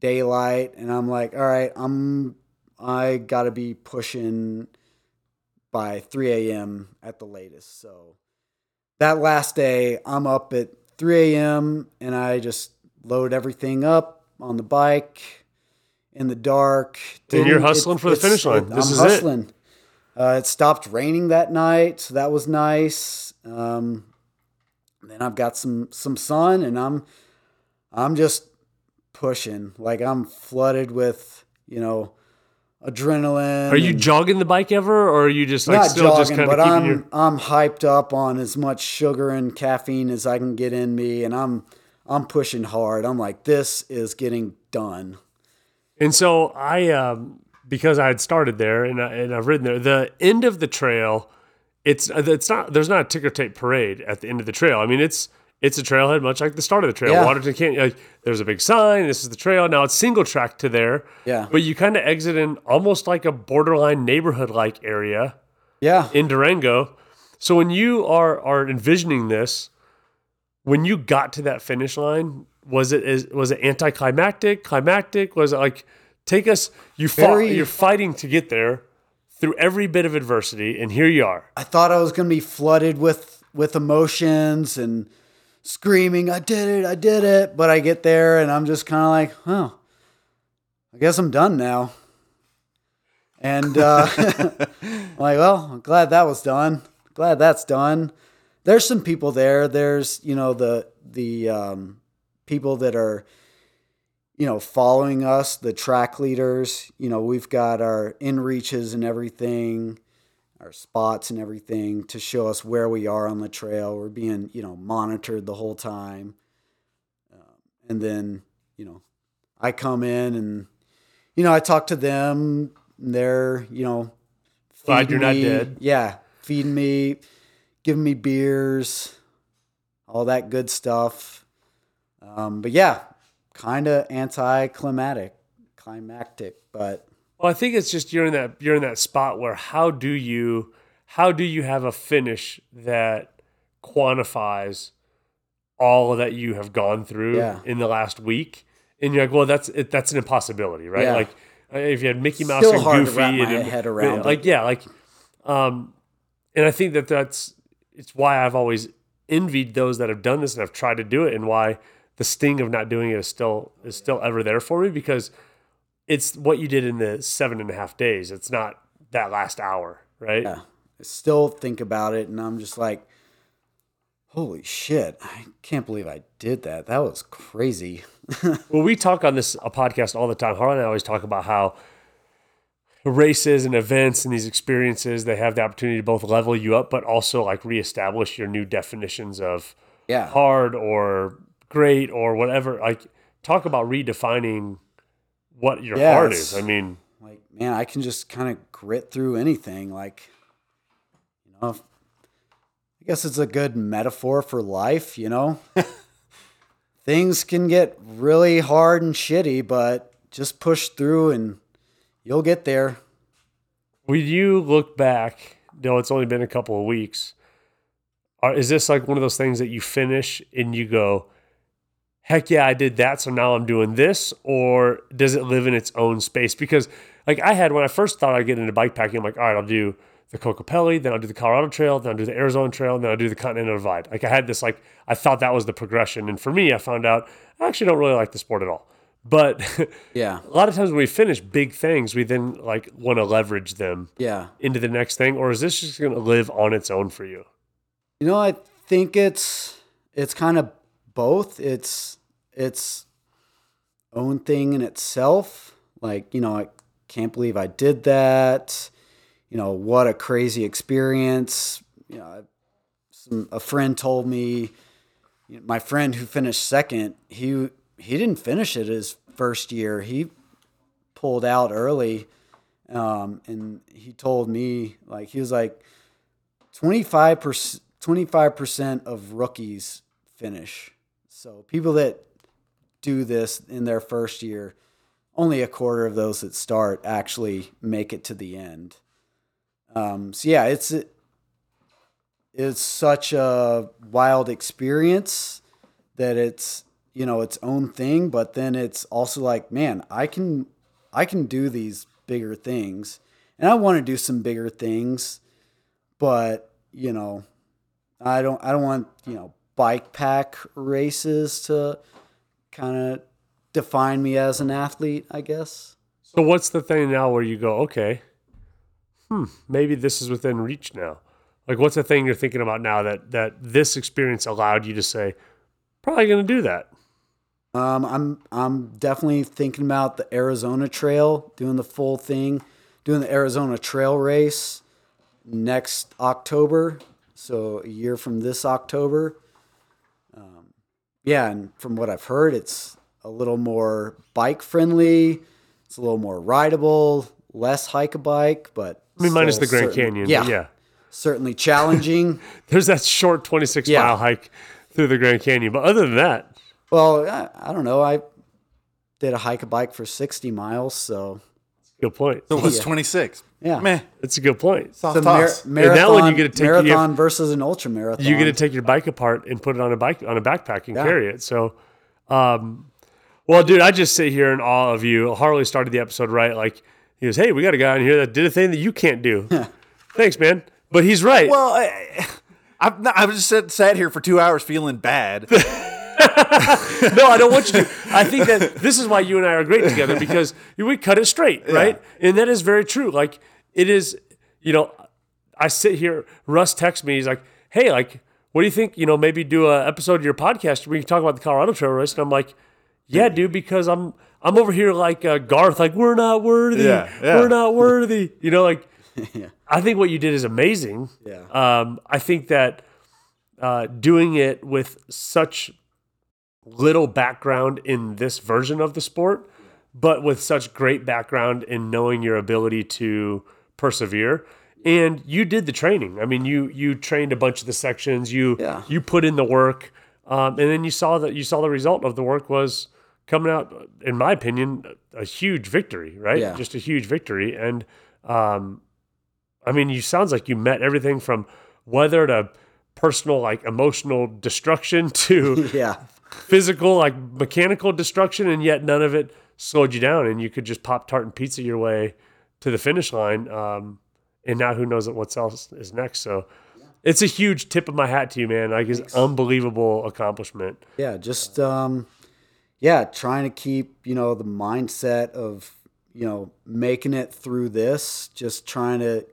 daylight, and I'm like, all right, I'm I gotta be pushing by 3 a.m. at the latest. So that last day, I'm up at 3 a.m. and I just load everything up on the bike in the dark. And you're hustling for the finish line. it- This I'm is it. Uh, it stopped raining that night, so that was nice. Um, then I've got some some sun, and I'm I'm just pushing. Like I'm flooded with you know adrenaline. Are you jogging the bike ever, or are you just like not still jogging, just but I'm your? I'm hyped up on as much sugar and caffeine as I can get in me, and I'm I'm pushing hard. I'm like, this is getting done. And so I, um, because I had started there and I, and I've ridden there. The end of the trail, it's it's not there's not a ticker tape parade at the end of the trail. I mean, it's it's a trailhead much like the start of the trail. Yeah. Waterton can't like there's a big sign. This is the trail. Now it's single track to there. Yeah. But you kind of exit in almost like a borderline neighborhood like area Yeah, in Durango. So when you are are envisioning this, when you got to that finish line, was it is was it anticlimactic, climactic? Was it like take us you fought, you're fighting to get there through every bit of adversity and here you are. I thought I was gonna be flooded with with emotions and screaming, "I did it! I did it!" But I get there and I'm just kind of like, "Oh, I guess I'm done now." And uh, I'm like, well, I'm glad that was done. Glad that's done. There's some people there. There's you know the the um, people that are you know following us, the track leaders. You know we've got our inReaches and everything our spots and everything to show us where we are on the trail. We're being, you know, monitored the whole time. Um, and then, you know, I come in and, you know, I talk to them. And they're, you know, Glad feeding you're not me- dead. Yeah, feeding me, giving me beers, all that good stuff. Um, but yeah, kind of anticlimactic, climactic, but Well, I think it's just you're in that you're in that spot where how do you how do you have a finish that quantifies all that you have gone through Yeah. in the last week? And you're like, well, that's it, that's an impossibility, right? Yeah. Like uh, if you had Mickey Mouse Still and hard to Goofy, wrap my and, head around it. like yeah, like, um, and I think that that's it's why I've always envied those that have done this and have tried to do it, and why the sting of not doing it is still is still ever there for me because it's what you did in the seven and a half days. It's not that last hour, right? Yeah. I still think about it and I'm just like, holy shit, I can't believe I did that. That was crazy. Well, we talk on this a podcast all the time. Harlan and I always talk about how races and events and these experiences they have the opportunity to both level you up, but also like reestablish your new definitions of Yeah. hard or great or whatever. Like talk about redefining what your Yeah, heart is. I mean, Like, man, I can just kind of grit through anything. Like, you know, I guess it's a good metaphor for life, you know? Things can get really hard and shitty, but just push through and you'll get there. When you look back, no, it's only been a couple of weeks. Are, is this like one of those things that you finish and you go, heck yeah, I did that, so now I'm doing this, or does it live in its own space? Because like I had when I first thought I'd get into bike packing, I'm like, all right, I'll do the Kokopelli, then I'll do the Colorado Trail, then I'll do the Arizona Trail, and then I'll do the Continental Divide. Like I had this like I thought that was the progression, and for me, I found out I actually don't really like the sport at all. But Yeah. a lot of times when we finish big things, we then like want to leverage them Yeah. into the next thing, or is this just going to live on its own for you? You know, I think it's it's kind of both. It's it's own thing in itself. Like, you know, I can't believe I did that. You know, what a crazy experience. You know, some, a friend told me, you know, my friend who finished second, he he didn't finish it his first year. He pulled out early, um, and he told me like he was like, 25 percent 25% of rookies finish. So people that do this in their first year, only a quarter of those that start actually make it to the end. Um, so yeah, it's it's such a wild experience that it's you know its own thing, but then it's also like, man, I can I can do these bigger things, and I want to do some bigger things, but you know, I don't I don't want you know bike pack races to kind of define me as an athlete. I guess. So what's the thing now where you go, okay, hmm, maybe this is within reach now? Like what's the thing you're thinking about now that that this experience allowed you to say, probably going to do that? Um, I'm I'm definitely thinking about the Arizona Trail, doing the full thing, doing the Arizona Trail race next October. So a year from this October. Yeah, and from what I've heard, it's a little more bike friendly. It's a little more rideable, less hike a bike, but I mean, minus the Grand certain- Canyon. Yeah, yeah. certainly challenging. There's that short 26 Yeah. mile hike through the Grand Canyon. But other than that, well, I, I don't know. I did a hike a bike for 60 miles, so good point. So what's Yeah. 26? Yeah. Meh. That's a good point. Soft It's a mar- marathon, that one you get to take- you have- marathon versus an ultra marathon. You get to take your bike apart and put it on a bike on a backpack and Yeah. carry it. So, um, well, dude, I just sit here in awe of you. Harley started the episode right, like he goes, "Hey, we got a guy in here that did a thing that you can't do." Thanks, man. But he's right. Well, I, I've, not, I've just sat, sat here for two hours feeling bad. no, I don't want you to. I think that this is why you and I are great together because we cut it straight, right? And that is very true. Like it is, you know, I sit here. Russ texts me. He's like, "Hey, like, what do you think? You know, maybe do a episode of your podcast where you can talk about the Colorado Trail race." And I'm like, "Yeah, dude, because I'm I'm over here like uh, Garth, like we're not worthy. Yeah, yeah. We're not worthy. You know, like." I think what you did is amazing. Yeah. Um, I think that uh, doing it with such little background in this version of the sport, but with such great background in knowing your ability to persevere. And you did the training. I mean, you you trained a bunch of the sections. You Yeah. you put in the work, um, and then you saw that you saw the result of the work was coming out. In my opinion, a huge victory. Right? Yeah. Just a huge victory. And um, I mean, you sounds like you met everything from weather to personal, like emotional destruction to yeah, physical, like mechanical destruction, and yet none of it slowed you down, and you could just pop tart and pizza your way to the finish line. Um, and now who knows what else is next? So it's a huge tip of my hat to you, man. Like it's unbelievable accomplishment. yeah. Just um, yeah, trying to keep you know the mindset of you know making it through this. Just trying to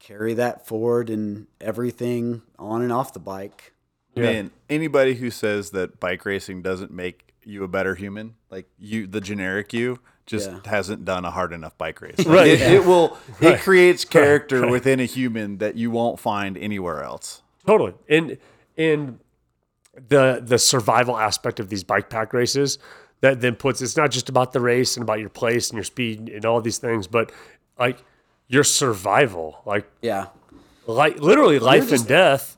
carry that forward in everything on and off the bike. I mean, anybody who says that bike racing doesn't make you a better human, like you, the generic you, just Yeah. hasn't done a hard enough bike race. Like, Right. It, it will. It creates character within a human that you won't find anywhere else. Totally. And and the the survival aspect of these bike pack races that then puts it's not just about the race and about your place and your speed and all these things, but like your survival, like Yeah, like literally life and death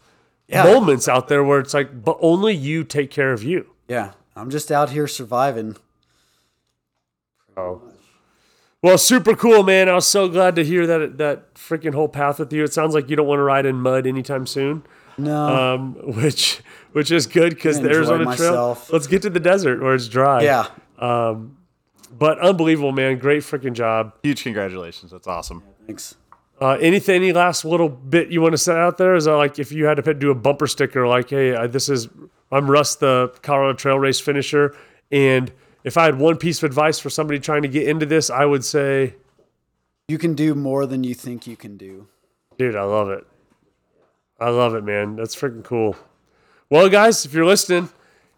Yeah. moments out there where it's like, but only you take care of you. yeah. I'm just out here surviving. Oh. Well, super cool, man. I was so glad to hear that that freaking whole path with you. It sounds like you don't want to ride in mud anytime soon. No, um, which which is good because the Enjoy Arizona Trail. Let's get to the desert where it's dry. Yeah. Um, but unbelievable, man. Great freaking job. Huge congratulations. That's awesome. Thanks. Uh, anything, any last little bit you want to set out there? Is that like if you had to do a bumper sticker, like, hey, uh, this is, I'm Russ, the Colorado Trail Race finisher. And if I had one piece of advice for somebody trying to get into this, I would say, You can do more than you think you can do. dude, I love it. I love it, man. That's freaking cool. Well, guys, if you're listening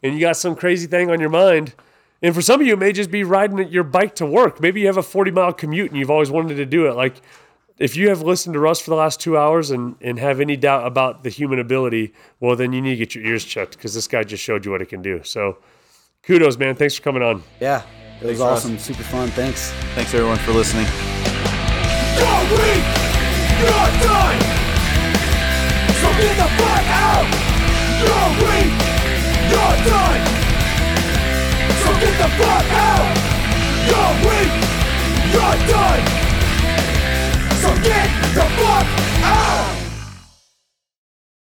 and you got some crazy thing on your mind, and for some of you, it may just be riding your bike to work. Maybe you have a 40 mile commute and you've always wanted to do it. Like, if you have listened to Russ for the last two hours and, and have any doubt about the human ability, well, then you need to get your ears checked because this guy just showed you what it can do. So, kudos, man. Thanks for coming on. Yeah. It was Russ. awesome. Super fun. Thanks. Thanks everyone for listening. You're weak, you're done. So get the fuck out. You're weak, you're done. So get the fuck out. You're weak, you're done. So get the fuck